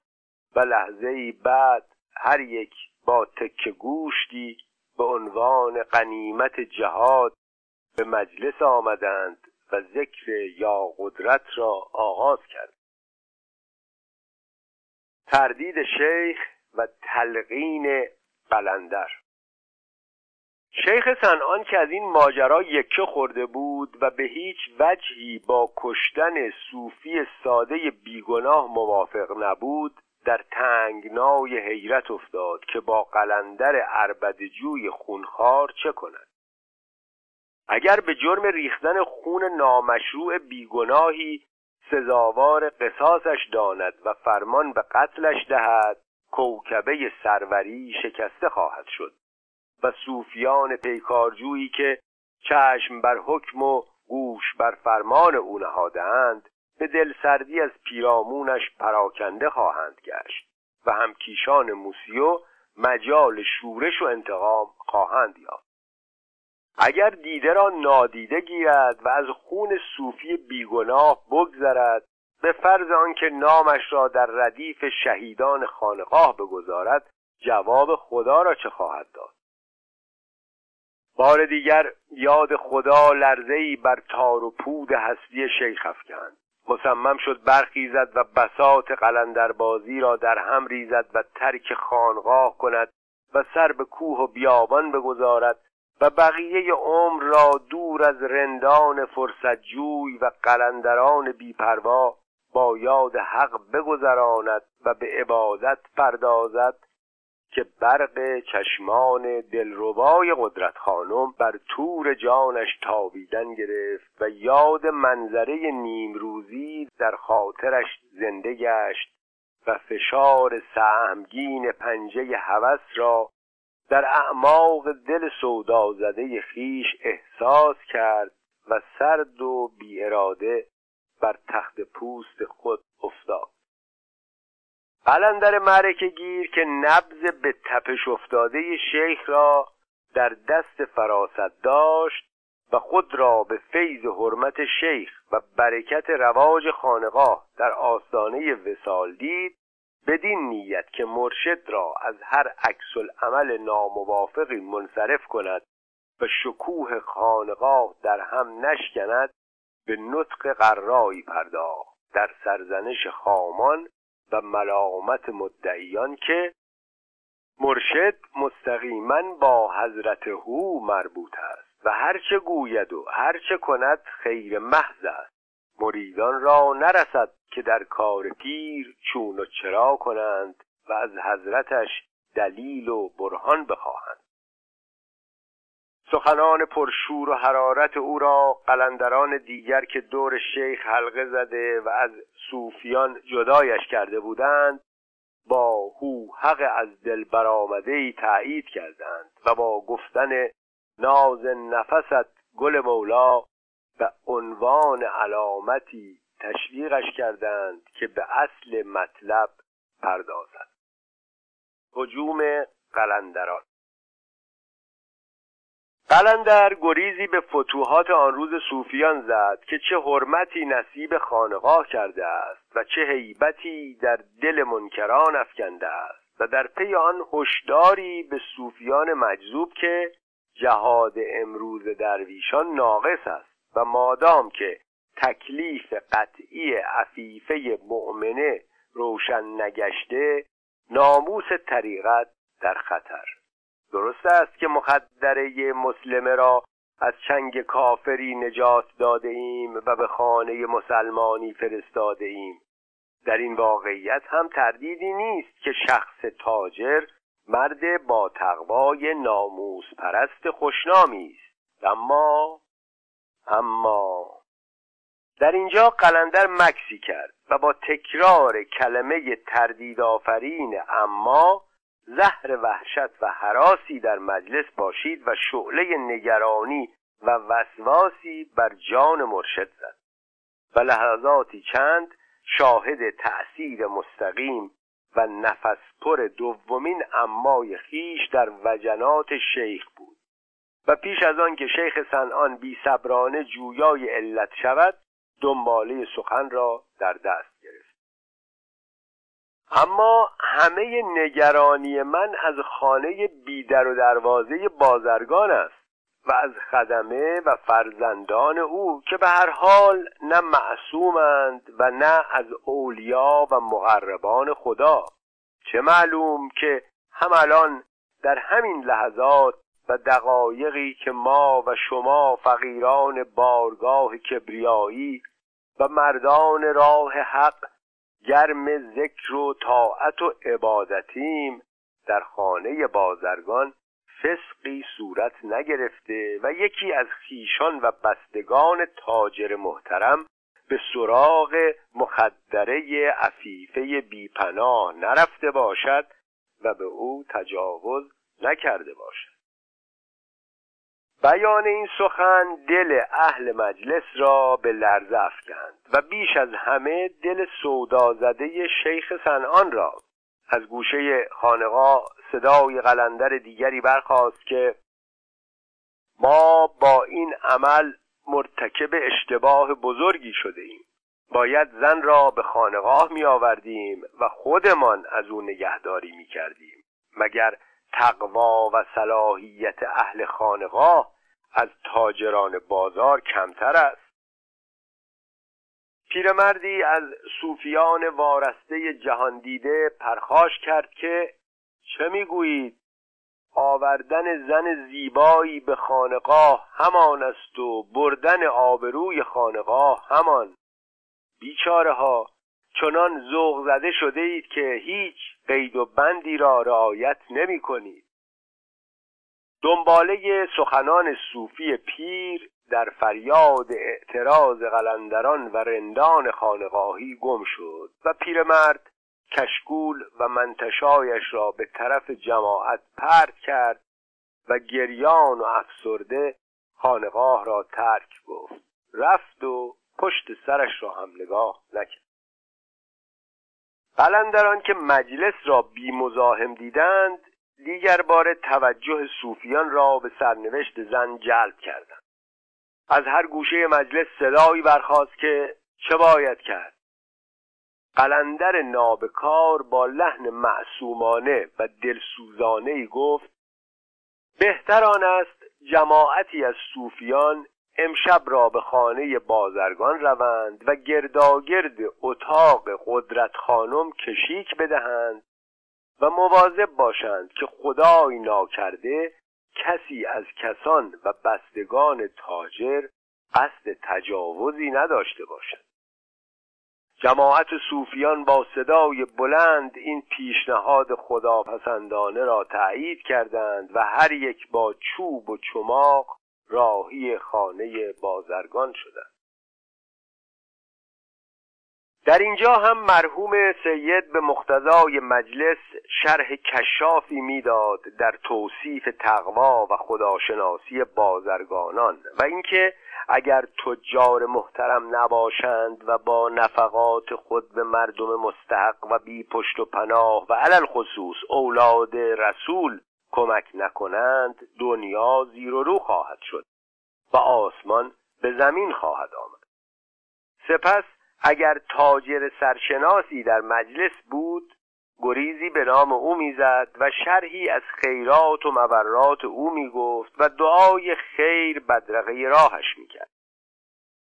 و لحظه بعد هر یک با تک گوشتی به عنوان قنیمت جهاد به مجلس آمدند و ذکر یا قدرت را آغاز کرد. تردید شیخ و تلقین قلندر شیخ سنان که از این ماجرا یکه خورده بود و به هیچ وجهی با کشتن صوفی ساده بیگناه موافق نبود در تنگنای حیرت افتاد که با قلندر عربدجوی خونخوار چه کند. اگر به جرم ریختن خون نامشروع بیگناهی سزاوار قصاصش داند و فرمان به قتلش دهد کوکبه سروری شکسته خواهد شد. و صوفیان پیکارجویی که چشم بر حکم و گوش بر فرمان او نهادهاند به دلسردی از پیرامونش پراکنده خواهند گشت و همکیشان موسیو مجال شورش و انتقام خواهند یافت. اگر دیده را نادیده گیرد و از خون صوفی بیگناه بگذرد به فرض آنکه نامش را در ردیف شهیدان خانقاه بگذارد جواب خدا را چه خواهد داد؟ بار دیگر یاد خدا لرزهای بر تار و پود هستی شیخ افکند. مصمم شد برخیزد و بسات قلندربازی را در هم ریزد و ترک خانقاه کند و سر به کوه و بیابان بگذارد و بقیه عمر را دور از رندان فرصتجوی و قلندران بیپروا با یاد حق بگذراند و به عبادت پردازد که برق چشمان دلربای قدرت خانم بر تور جانش تابیدن گرفت و یاد منظره نیمروزی در خاطرش زنده گشت و فشار سهمگین پنجه هوس را در اعماق دل سودا زده خیش احساس کرد و سرد و بی اراده بر تخت پوست خود افتاد. قلندر معرکه گیر که نبز به تپش افتاده شیخ را در دست فراست داشت و خود را به فیض حرمت شیخ و برکت رواج خانقاه در آستانه وسال دید بدین نیت که مرشد را از هر عکس عمل ناموافقی منصرف کند و شکوه خانقاه در هم نشکند به نطق قرایی پرداخت. در سرزنش خامان و ملامت مدعیان که مرشد مستقیما با حضرت هو مربوط است و هرچه گوید و هرچه کند خیر محض است. مریدان را نرسد که در کار پیر چون و چرا کنند و از حضرتش دلیل و برهان بخواهند. سخنان پرشور و حرارت او را قلندران دیگر که دور شیخ حلقه زده و از صوفیان جدایش کرده بودند با هو حق از دل برآمده ای تایید کردند و با گفتن ناز نفست گل مولا به عنوان علامتی تشویقش کردند که به اصل مطلب پردازد. هجوم قلندران قلندر گریزی به فتوحات آن روز صوفیان زد که چه حرمتی نصیب خانقاه کرده است و چه هیبتی در دل منکران افکنده است و در پی آن هشداری به صوفیان مجذوب که جهاد امروز درویشان ناقص است و مادام که تکلیف قطعی عفیفه مؤمنه روشن نگشته ناموس طریقت در خطر. درست است که مخدره مسلمه را از چنگ کافری نجات داده ایم و به خانه مسلمانی فرستاده ایم. در این واقعیت هم تردیدی نیست که شخص تاجر مرد با تقوای ناموس پرست خوشنامی است. اما اما در اینجا قلندر مکسی کرد و با تکرار کلمه تردید آفرین اما زهر وحشت و حراسی در مجلس باشید و شعله نگرانی و وسواسی بر جان مرشد زد. و لحظاتی چند شاهد تأثیر مستقیم و نفس پر دومین امای خیش در وجنات شیخ بود. و پیش از آن که شیخ صنعان بی جویای علت شود دنباله سخن را در دست اما همه نگرانی من از خانه بیدر و دروازه بازرگان است و از خدمه و فرزندان او که به هر حال نه معصومند و نه از اولیا و مقربان خدا. چه معلوم که هم الان در همین لحظات و دقایقی که ما و شما فقیران بارگاه کبریایی و مردان راه حق گرم ذکر و طاعت و عبادتیم. در خانه بازرگان فسقی صورت نگرفته و یکی از خیشان و بستگان تاجر محترم به سراغ مخدره عفیفه بیپناه نرفته باشد و به او تجاوز نکرده باشد. بیان این سخن دل اهل مجلس را به لرزه افکند و بیش از همه دل سودازده شیخ صنعان را. از گوشه خانقاه صدای قلندر دیگری برخاست که ما با این عمل مرتکب اشتباه بزرگی شده ایم. باید زن را به خانقاه می آوردیم و خودمان از او نگهداری می کردیم مگر تقوا و صلاحیت اهل خانقاه از تاجران بازار کمتر است. پیرمردی از صوفیان وارسته جهان دیده پرخاش کرد که چه می‌گویید؟ آوردن زن زیبایی به خانقاه همان است و بردن آبروی خانقاه همان. بیچاره ها چنان ذوق زده شده اید که هیچ قید و بندی را رعایت نمی کنید. دنباله سخنان صوفی پیر در فریاد اعتراض قلندران و رندان خانقاهی گم شد و پیرمرد کشکول و منتشایش را به طرف جماعت پرت کرد و گریان و افسرده خانقاه را ترک گفت. رفت و پشت سرش را هم نگاه نکرد. قلندران که مجلس را بی مزاحم دیدند دیگر بار توجه صوفیان را به سرنوشت زن جلب کردند. از هر گوشه مجلس صدایی برخاست که چه باید کرد؟ قلندر نابکار با لحن معصومانه و دلسوزانه ای گفت بهتر آن است جماعتی از صوفیان امشب را به خانه بازرگان روند و گرداگرد اتاق قدرت خانم کشیک بدهند و مواظب باشند که خدای ناکرده کسی از کسان و بستگان تاجر قصد تجاوزی نداشته باشد. جماعت صوفیان با صدای بلند این پیشنهاد خداپسندانه را تأیید کردند و هر یک با چوب و چماق راهی خانه بازرگان شدند. در اینجا هم مرحوم سید به مقتضای مجلس شرح کشافی می‌داد در توصیف تقوا و خداشناسی بازرگانان و اینکه اگر تجار محترم نباشند و با نفقات خود به مردم مستحق و بی پشت و پناه و علل خصوص اولاد رسول کمک نکنند دنیا زیر و رو خواهد شد و آسمان به زمین خواهد آمد. سپس اگر تاجر سرشناسی در مجلس بود گریزی به نام او می‌زد و شرحی از خیرات و مبرات او می‌گفت و دعای خیر بدرقه راهش می‌کرد.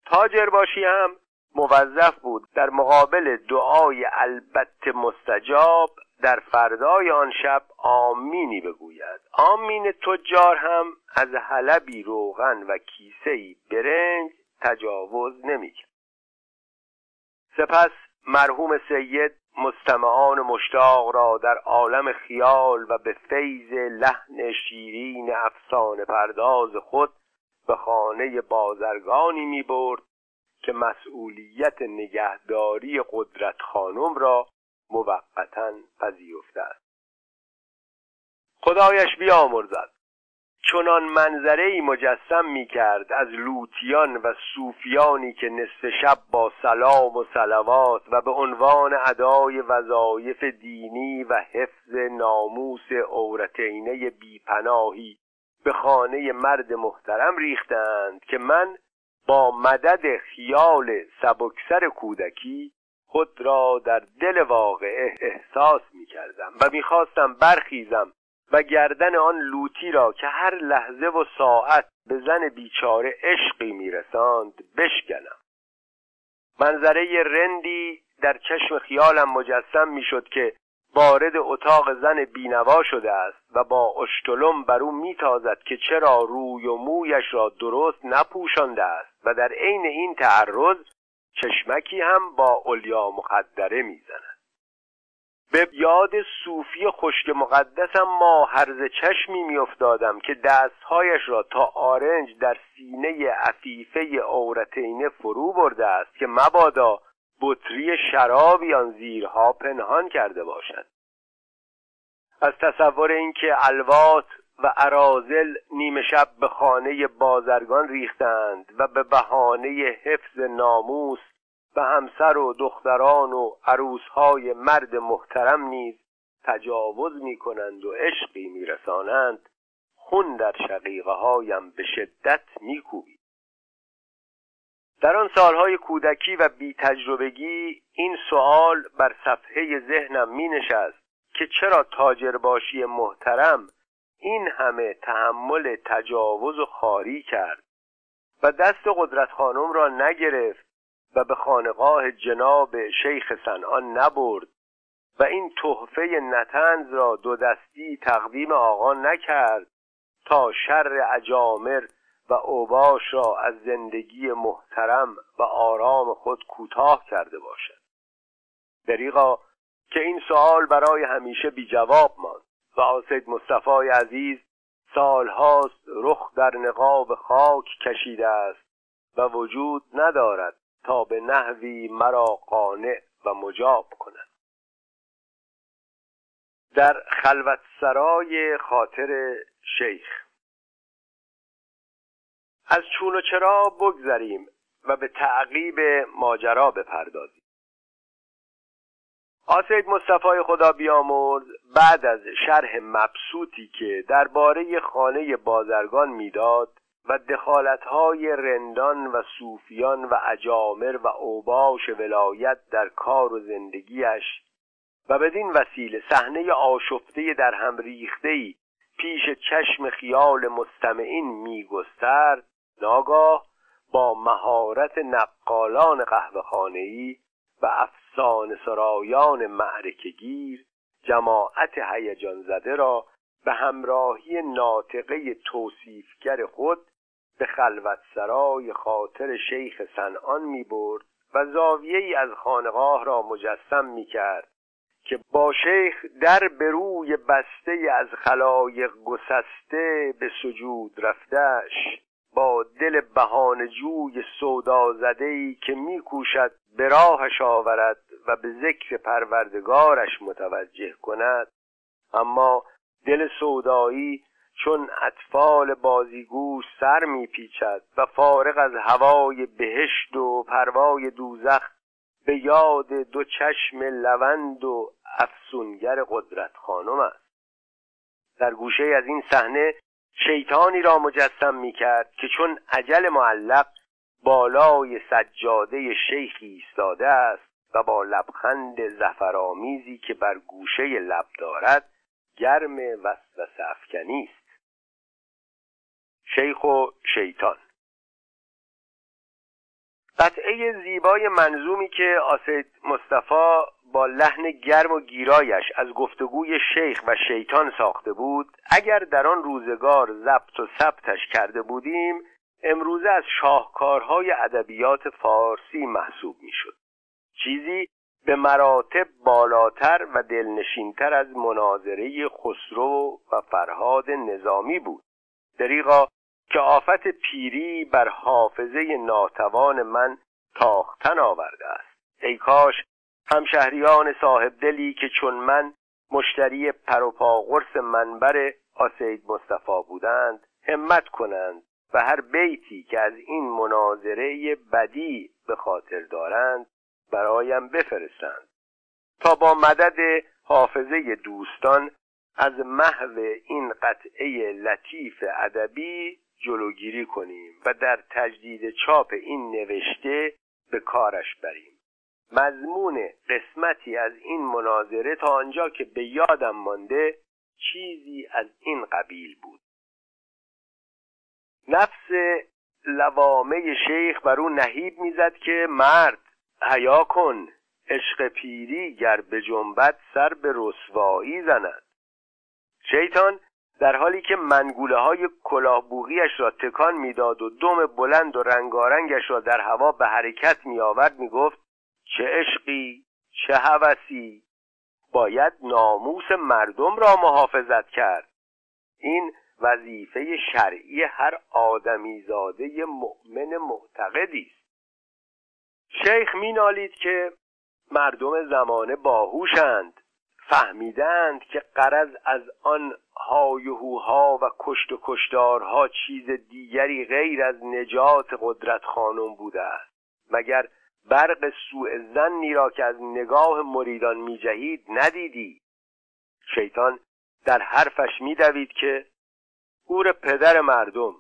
تاجر باشی هم موظف بود در مقابل دعای البته مستجاب در فردای آن شب آمینی بگوید. آمین تجار هم از حلبی روغن و کیسهای برنج تجاوز نمی‌کرد. سپس مرحوم سید مستمعان مشتاق را در عالم خیال و به فیض لحن شیرین افسانه پرداز خود به خانه بازرگانی می برد که مسئولیت نگهداری قدرت خانم را موقتا پذیرفته است. خدایش بیامرزد. چنان منظره ای مجسم می کرد از لوتیان و صوفیانی که نصف شب با سلام و سلوات و به عنوان ادای وظایف دینی و حفظ ناموس عورتینه بیپناهی به خانه مرد محترم ریختند که من با مدد خیال سبکسر کودکی خود را در دل واقعه احساس می کردم و می‌خواستم برخیزم و گردن آن لوتی را که هر لحظه و ساعت به زن بیچاره عشقی میرساند بشکنم. منظره رندی در چشم خیالم مجسم می‌شد که وارد اتاق زن بینوا شده است و با اشتلم بر او میتازد که چرا روی و مویش را درست نپوشانده است و در عین این تعرض چشمکی هم با علیا مقدره می‌زند به یاد صوفی خشک مقدسم ما هرز چشمی میافتادم که دستهایش را تا آرنج در سینه عفیفه عورتینه فرو برده است که مبادا بطری شرابی آن زیرها پنهان کرده باشد. از تصور اینکه الوات و عرازل نیمه شب به خانه بازرگان ریختند و به بهانه حفظ ناموس به همسر و دختران و عروسهای مرد محترم نیز تجاوز می کنند و عشقی می رسانند خون در شقیقه هایم به شدت می کوبید. در آن سالهای کودکی و بی تجربگی این سوال بر صفحه ذهنم می نشست که چرا تاجر باشی محترم این همه تحمل تجاوز و خاری کرد و دست قدرت خانم را نگرفت و به خانقاه جناب شیخ سنان نبرد و این تحفه نتنز را دو دستی تقدیم آقا نکرد تا شر اجامر و اوباش را از زندگی محترم و آرام خود کوتاه کرده باشد. دریغا که این سوال برای همیشه بی جواب ماند. و آسید مصطفی عزیز سالهاست رخ در نقاب خاک کشیده است و وجود ندارد تا به نحوی مرا قانع و مجاب کند. در خلوت سرای خاطر شیخ. از چون و چرا بگذریم و به تعقیب ماجرا بپردازیم. آسید مصطفی خدا بیامرز بعد از شرح مبسوطی که درباره خانه بازرگان می‌داد و دخالتهای رندان و صوفیان و اجامر و اوباش ولایت در کار و زندگیش و بدین وسیله صحنه آشفته در هم ریختهای پیش چشم خیال مستمعین میگسترد ناگاه با مهارت نقالان قهوهخانهای و افسان سرایان معرکگیر جماعت هیجان زده را به همراهی ناطقه توصیفگر خود به خلوت سرای خاطر شیخ سنان می برد و زاویه ای از خانقاه را مجسم می کرد که با شیخ در به روی بسته از خلایق گسسته به سجود رفتش با دل بهانجوی سودا ای که میکوشد به راهش آورد و به ذکر پروردگارش متوجه کند. اما دل سودایی چون اطفال بازیگوش سر میپیچد و فارغ از هوای بهشت و پروای دوزخ به یاد دو چشم لوند و افسونگر قدرت خانم است. در گوشه از این صحنه شیطانی را مجسم می‌کرد که چون عجل معلق بالای سجاده شیخی ایستاده است و با لبخند زفرآمیزی که بر گوشه لب دارد گرم وسوسه افکنی است. شیخ و شیطان قطعه زیبای منظومی که آسید مصطفی با لحن گرم و گیرایش از گفتگوی شیخ و شیطان ساخته بود. اگر در آن روزگار ضبط و ثبتش کرده بودیم امروزه از شاهکارهای ادبیات فارسی محسوب می‌شد. چیزی به مراتب بالاتر و دلنشینتر از مناظره خسرو و فرهاد نظامی بود. دریغا که آفت پیری بر حافظه ناتوان من تاختن آورده است. ای کاش همشهریان صاحب دلی که چون من مشتری پروپاقرس منبر آسید مصطفی بودند همت کنند و هر بیتی که از این مناظره بدی به خاطر دارند برایم بفرستند. تا با مدد حافظه دوستان از محو این قطعه لطیف ادبی جلوگیری کنیم و در تجدید چاپ این نوشته به کارش بریم. مضمون قسمتی از این مناظره تا آنجا که به یادم مانده چیزی از این قبیل بود. نفس لوامه شیخ بر او نهیب می‌زد که مرد حیا کن عشق پیری گر به جنبت سر به رسوایی زند. شیطان در حالی که منگوله های کلاهبوغیش را تکان می‌داد و دم بلند و رنگارنگش را در هوا به حرکت می آورد می گفت چه عشقی چه هوسی. باید ناموس مردم را محافظت کرد. این وظیفه شرعی هر آدمیزاده مؤمن معتقدی است. شیخ مینالید که مردم زمانه باهوشند فهمیدند که قرض از آن هایهوها و کشت و کشتارها چیز دیگری غیر از نجات قدرت خانم بوده است. مگر برق سوء زنی را که از نگاه مریدان میجهید ندیدی. شیطان در حرفش میدوید که گور پدر مردم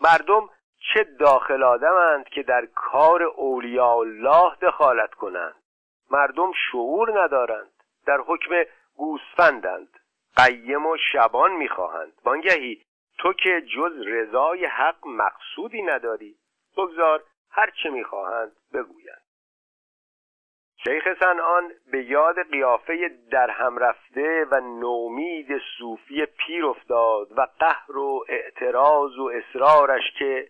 مردم چه داخل آدمند که در کار اولیاء الله دخالت کنند؟ مردم شعور ندارند در حکم گوسفندند قیم و شبان می‌خواهند. وانگهی تو که جز رضای حق مقصودی نداری بگذار هر چه می‌خواهند بگویند. شیخ سنان به یاد قیافه در هم رفته و نومید صوفی پیر افتاد و قهر و اعتراض و اصرارش که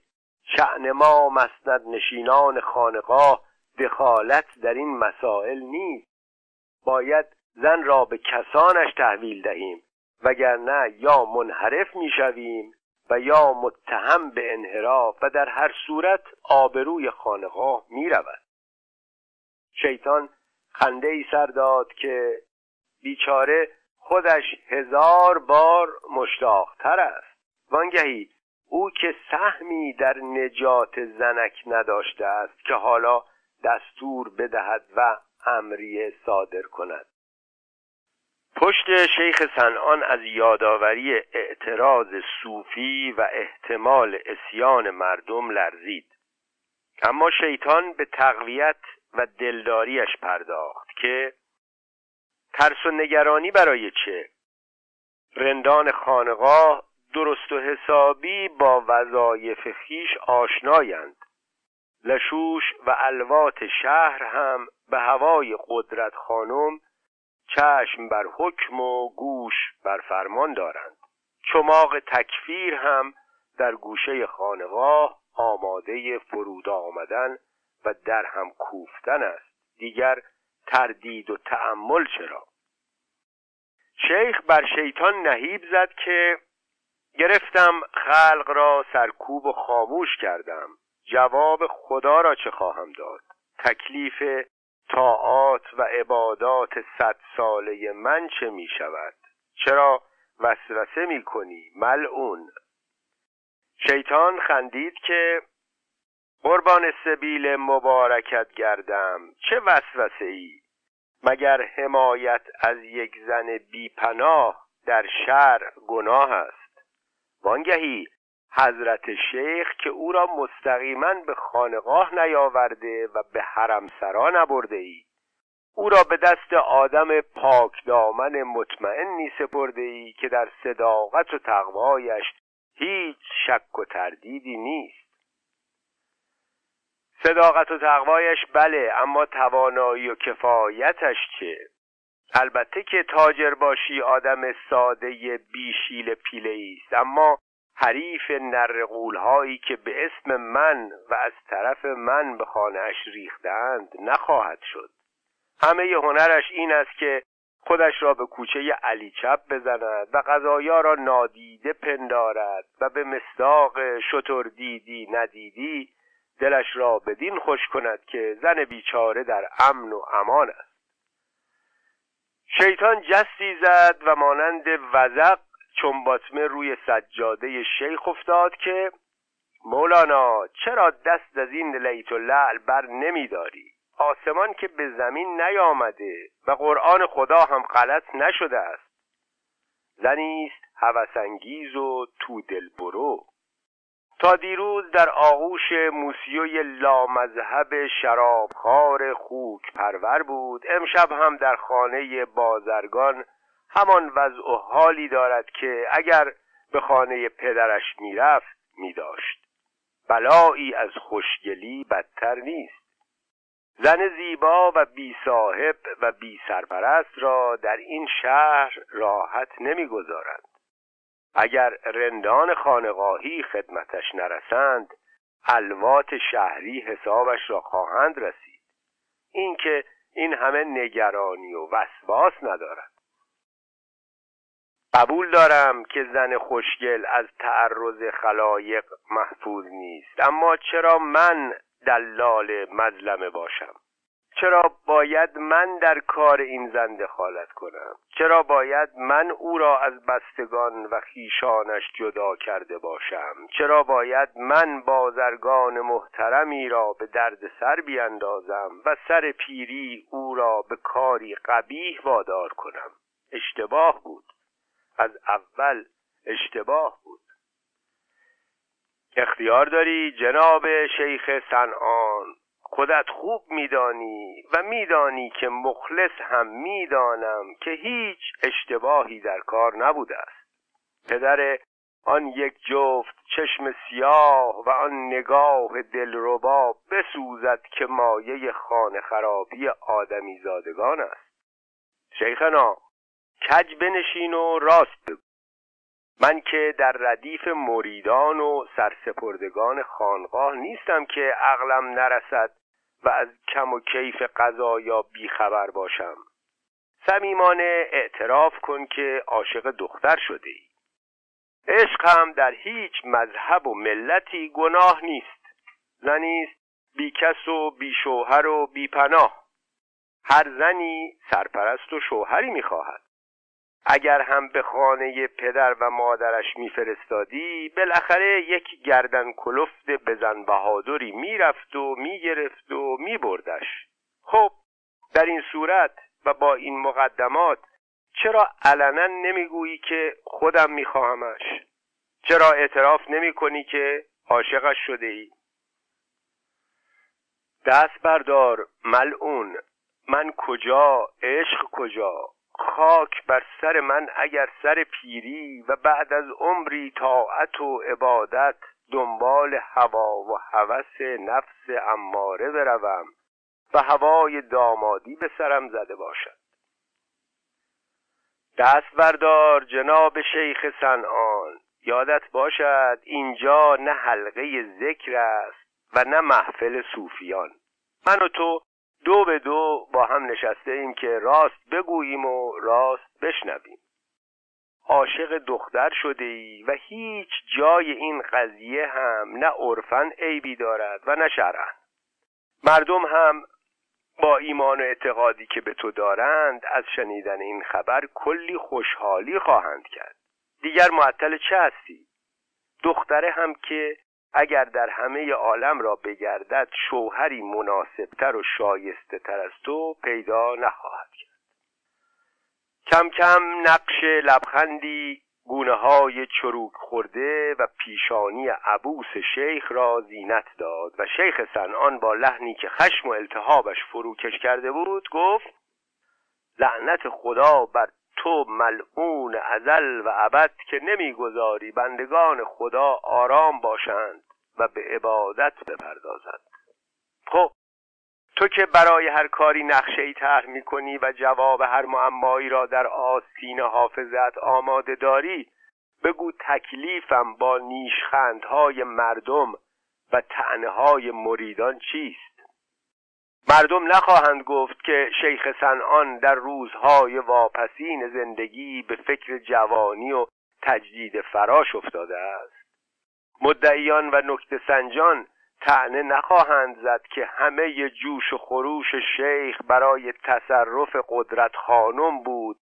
شعن ما مسند نشینان خانقاه دخالت در این مسائل نیست. باید زن را به کسانش تحویل دهیم وگرنه یا منحرف می‌شویم و یا متهم به انحراف و در هر صورت آبروی خانقاه می‌رود. شیطان خنده ای سر داد که بیچاره خودش هزار بار مشتاقتر است. وانگهی او که سهمی در نجات زنک نداشته است که حالا دستور بدهد و امریه صادر کند. پشت شیخ سنان از یادآوری اعتراض صوفی و احتمال اسیان مردم لرزید. اما شیطان به تقویت و دلداریش پرداخت که ترس و نگرانی برای چه؟ رندان خانقاه درست و حسابی با وظایف خیش آشنایند. لشوش و الوات شهر هم به هوای قدرت خانم چشم بر حکم و گوش بر فرمان دارند. چماق تکفیر هم در گوشه خانقاه آماده فرود آمدن و در هم کوفتن است. دیگر تردید و تأمل چرا؟ شیخ بر شیطان نهیب زد که گرفتم خلق را سرکوب و خاموش کردم. جواب خدا را چه خواهم داد؟ تکلیف طاعات و عبادات صد ساله من چه می شود؟ چرا وسوسه می کنی ملعون؟ شیطان خندید که قربان سبیل مبارکت گردم. چه وسوسه ای مگر حمایت از یک زن بیپناه در شهر گناه است؟ وانگهی حضرت شیخ که او را مستقیما به خانقاه نیاورده و به حرمسرا نبرده ای او را به دست آدم پاک دامن مطمئنی سپرده ای که در صداقت و تقوایش هیچ شک و تردیدی نیست. صداقت و تقوایش بله اما توانایی و کفایتش چه؟ البته که تاجر باشی آدم ساده بیشیل پیله است اما حریف نرقول هایی که به اسم من و از طرف من به خانهاش ریختند نخواهد شد. همه هنرش این است که خودش را به کوچه علی چپ بزند و غذایا را نادیده پندارد و به مصداق شتر دیدی ندیدی دلش را بدین خوش کند که زن بیچاره در امن و امان است. شیطان جستی زد و مانند وزق چنباتمه روی سجاده شیخ افتاد که مولانا چرا دست از این لیت و لعل بر نمیداری؟ آسمان که به زمین نیامده و قرآن خدا هم غلط نشده است. زنیست هوسانگیز و تو دل برو. تا دیروز در آغوش موسیوی لامذهب شرابخوار خوک پرور بود امشب هم در خانه بازرگان همان وضع و حالی دارد که اگر به خانه پدرش می‌رفت میداشت. بلایی از خوشگلی بدتر نیست. زن زیبا و بی صاحب و بی سرپرست را در این شهر راحت نمی‌گذارند اگر رندان خانقاهی خدمتش نرسند الوات شهری حسابش را خواهند رسید. اینکه این همه نگرانی و وسواس ندارد. قبول دارم که زن خوشگل از تعرض خلایق محفوظ نیست اما چرا من دلال مظلمه باشم؟ چرا باید من در کار این زن دخالت کنم؟ چرا باید من او را از بستگان و خیشانش جدا کرده باشم؟ چرا باید من بازرگان محترمی را به درد سر بیاندازم و سر پیری او را به کاری قبیح وادار کنم؟ اشتباه بود. از اول اشتباه بود. اختیار داری جناب شیخ سنعان خودت خوب میدانی و میدانی که مخلص هم می‌دانم که هیچ اشتباهی در کار نبوده است. پدر آن یک جفت چشم سیاه و آن نگاه دلربا بسوزد که مایه خانه خرابی آدمی زادگان است. شیخنا کج بنشین و راست بگو. من که در ردیف مریدان و سرسپردگان خانقاه نیستم که عقلم نرسد و از کم و کیف قضا یا بیخبر باشم. صمیمانه اعتراف کن که عاشق دختر شده ای. عشق هم در هیچ مذهب و ملتی گناه نیست. زنیست بی کس و بی شوهر و بی پناه. هر زنی سرپرست و شوهری می‌خواهد. اگر هم به خانه پدر و مادرش میفرستادی بالاخره یک گردن کلفت بزن بهادری می‌رفت و می‌گرفت و میبردش. خب در این صورت و با این مقدمات چرا علنا نمی‌گویی که خودم میخواهمش؟ چرا اعتراف نمی کنی که عاشقش شده ای دست بردار ملعون. من کجا؟ عشق کجا؟ خاک بر سر من اگر سر پیری و بعد از عمری طاعت و عبادت دنبال هوا و هوس نفس اماره بروم و هوای دامادی به سرم زده باشد. دست بردار جناب شیخ سنعان یادت باشد اینجا نه حلقه ذکر است و نه محفل صوفیان. من و تو دو به دو با هم نشسته ایم که راست بگوییم و راست بشنویم. عاشق دختر شده ای و هیچ جای این قضیه هم نه عرفا عیبی دارد و نه شرعا. مردم هم با ایمان و اعتقادی که به تو دارند از شنیدن این خبر کلی خوشحالی خواهند کرد. دیگر معطل چه هستی؟ دختره هم که اگر در همه عالم را بگردد شوهری مناسبتر و شایسته تر از تو پیدا نخواهد کرد. کم کم نقش لبخندی گونه های چروک خورده و پیشانی عبوس شیخ را زینت داد و شیخ سنان با لحنی که خشم و التهابش فروکش کرده بود گفت لعنت خدا بر تو ملعون ازل و ابد که نمی‌گذاری بندگان خدا آرام باشند و به عبادت بپردازند خب تو که برای هر کاری نقشه ای طرح می‌کنی و جواب هر معمایی را در آستین حافظت آماده داری بگو تکلیفم با نیشخندهای مردم و تعنه های مریدان چیست؟ مردم نخواهند گفت که شیخ سنان در روزهای واپسین زندگی به فکر جوانی و تجدید فراش افتاده است. مدعیان و نکت سنجان تعنه نخواهند زد که همه جوش و خروش شیخ برای تصرف قدرت خانم بود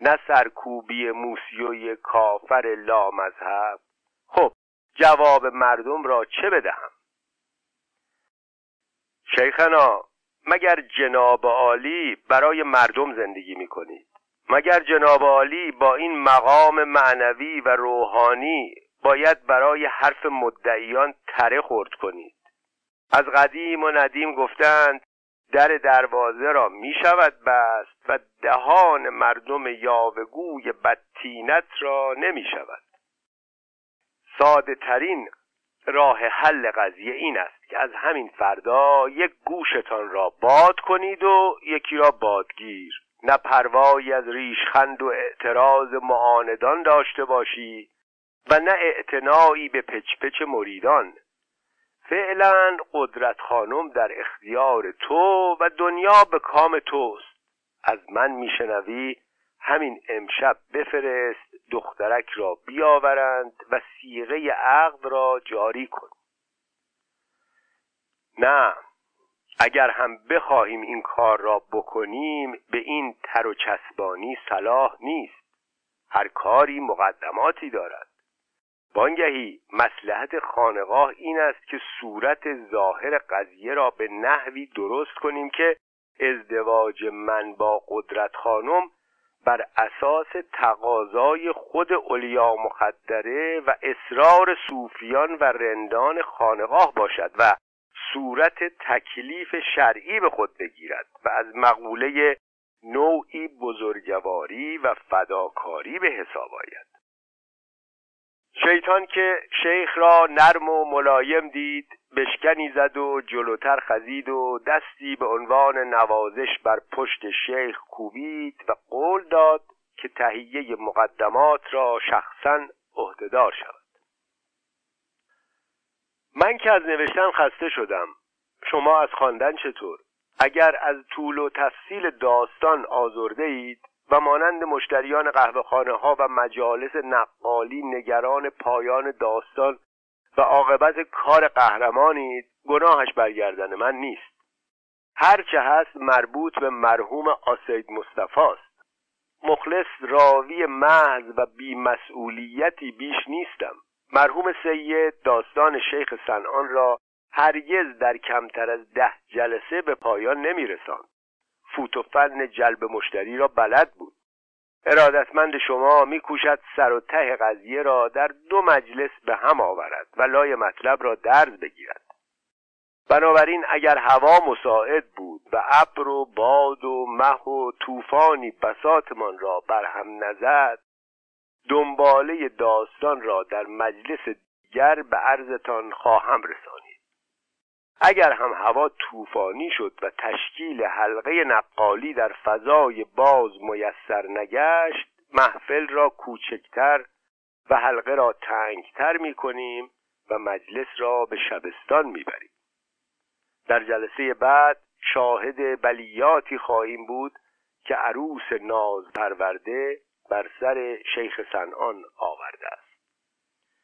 نه سرکوبی موسیوی کافر لامذهب. خب جواب مردم را چه بدهم؟ شیخنا مگر جناب عالی برای مردم زندگی می کنید مگر جناب عالی با این مقام معنوی و روحانی باید برای حرف مدعیان تره خورد کنید از قدیم و ندیم گفتند در دروازه را می شود بست و دهان مردم یاوگوی بدتینت را نمی شود ساده ترین راه حل قضیه این است. که از همین فردا یک گوشتان را باد کنید و یکی را بادگیر. نه پروایی از ریشخند و اعتراض معاندان داشته باشی و نه اعتنایی به پچپچ مریدان. فعلا قدرت خانم در اختیار تو و دنیا به کام توست. از من میشنوی همین امشب بفرست دخترک را بیاورند و سیغه عقد را جاری کن. نه. اگر هم بخواهیم این کار را بکنیم به این تر و چسبانی صلاح نیست. هر کاری مقدماتی دارد. بانگهی مسلحت خانقاه این است که صورت ظاهر قضیه را به نحوی درست کنیم که ازدواج من با قدرت خانم بر اساس تقاضای خود اولیا مخدره و اصرار صوفیان و رندان خانقاه باشد و صورت تکلیف شرعی به خود بگیرد و از مقوله نوعی بزرگواری و فداکاری به حساب آید. شیطان که شیخ را نرم و ملایم دید بشکنی زد و جلوتر خزید و دستی به عنوان نوازش بر پشت شیخ کوبید و قول داد که تهیه مقدمات را شخصا عهدهدار شود من که از نوشتن خسته شدم. شما از خواندن چطور؟ اگر از طول و تفصیل داستان آزرده اید و مانند مشتریان قهوهخانه ها و مجالس نقالی نگران پایان داستان و عاقبت کار قهرمانید گناهش برگردن من نیست. هرچه هست مربوط به مرحوم آسید مصطفاست مخلص راوی محض و بیمسئولیتی بیش نیستم. مرحوم سید داستان شیخ سنان را هرگز در کمتر از ده جلسه به پایان نمیرساند. فوت و فن جلب مشتری را بلد بود. ارادتمند شما میکوشد سر و ته قضیه را در دو مجلس به هم آورد و لای مطلب را درز بگیرد. بنابراین اگر هوا مساعد بود و ابر و باد و مه و طوفانی بساتمان را بر هم نزد دنباله داستان را در مجلس دیگر به عرضتان خواهم رسانید اگر هم هوا طوفانی شد و تشکیل حلقه نقالی در فضای باز میسر نگشت محفل را کوچکتر و حلقه را تنگتر می کنیم و مجلس را به شبستان می بریم. در جلسه بعد شاهد بلیاتی خواهیم بود که عروس ناز پرورده بر سر شیخ سنان آورده است.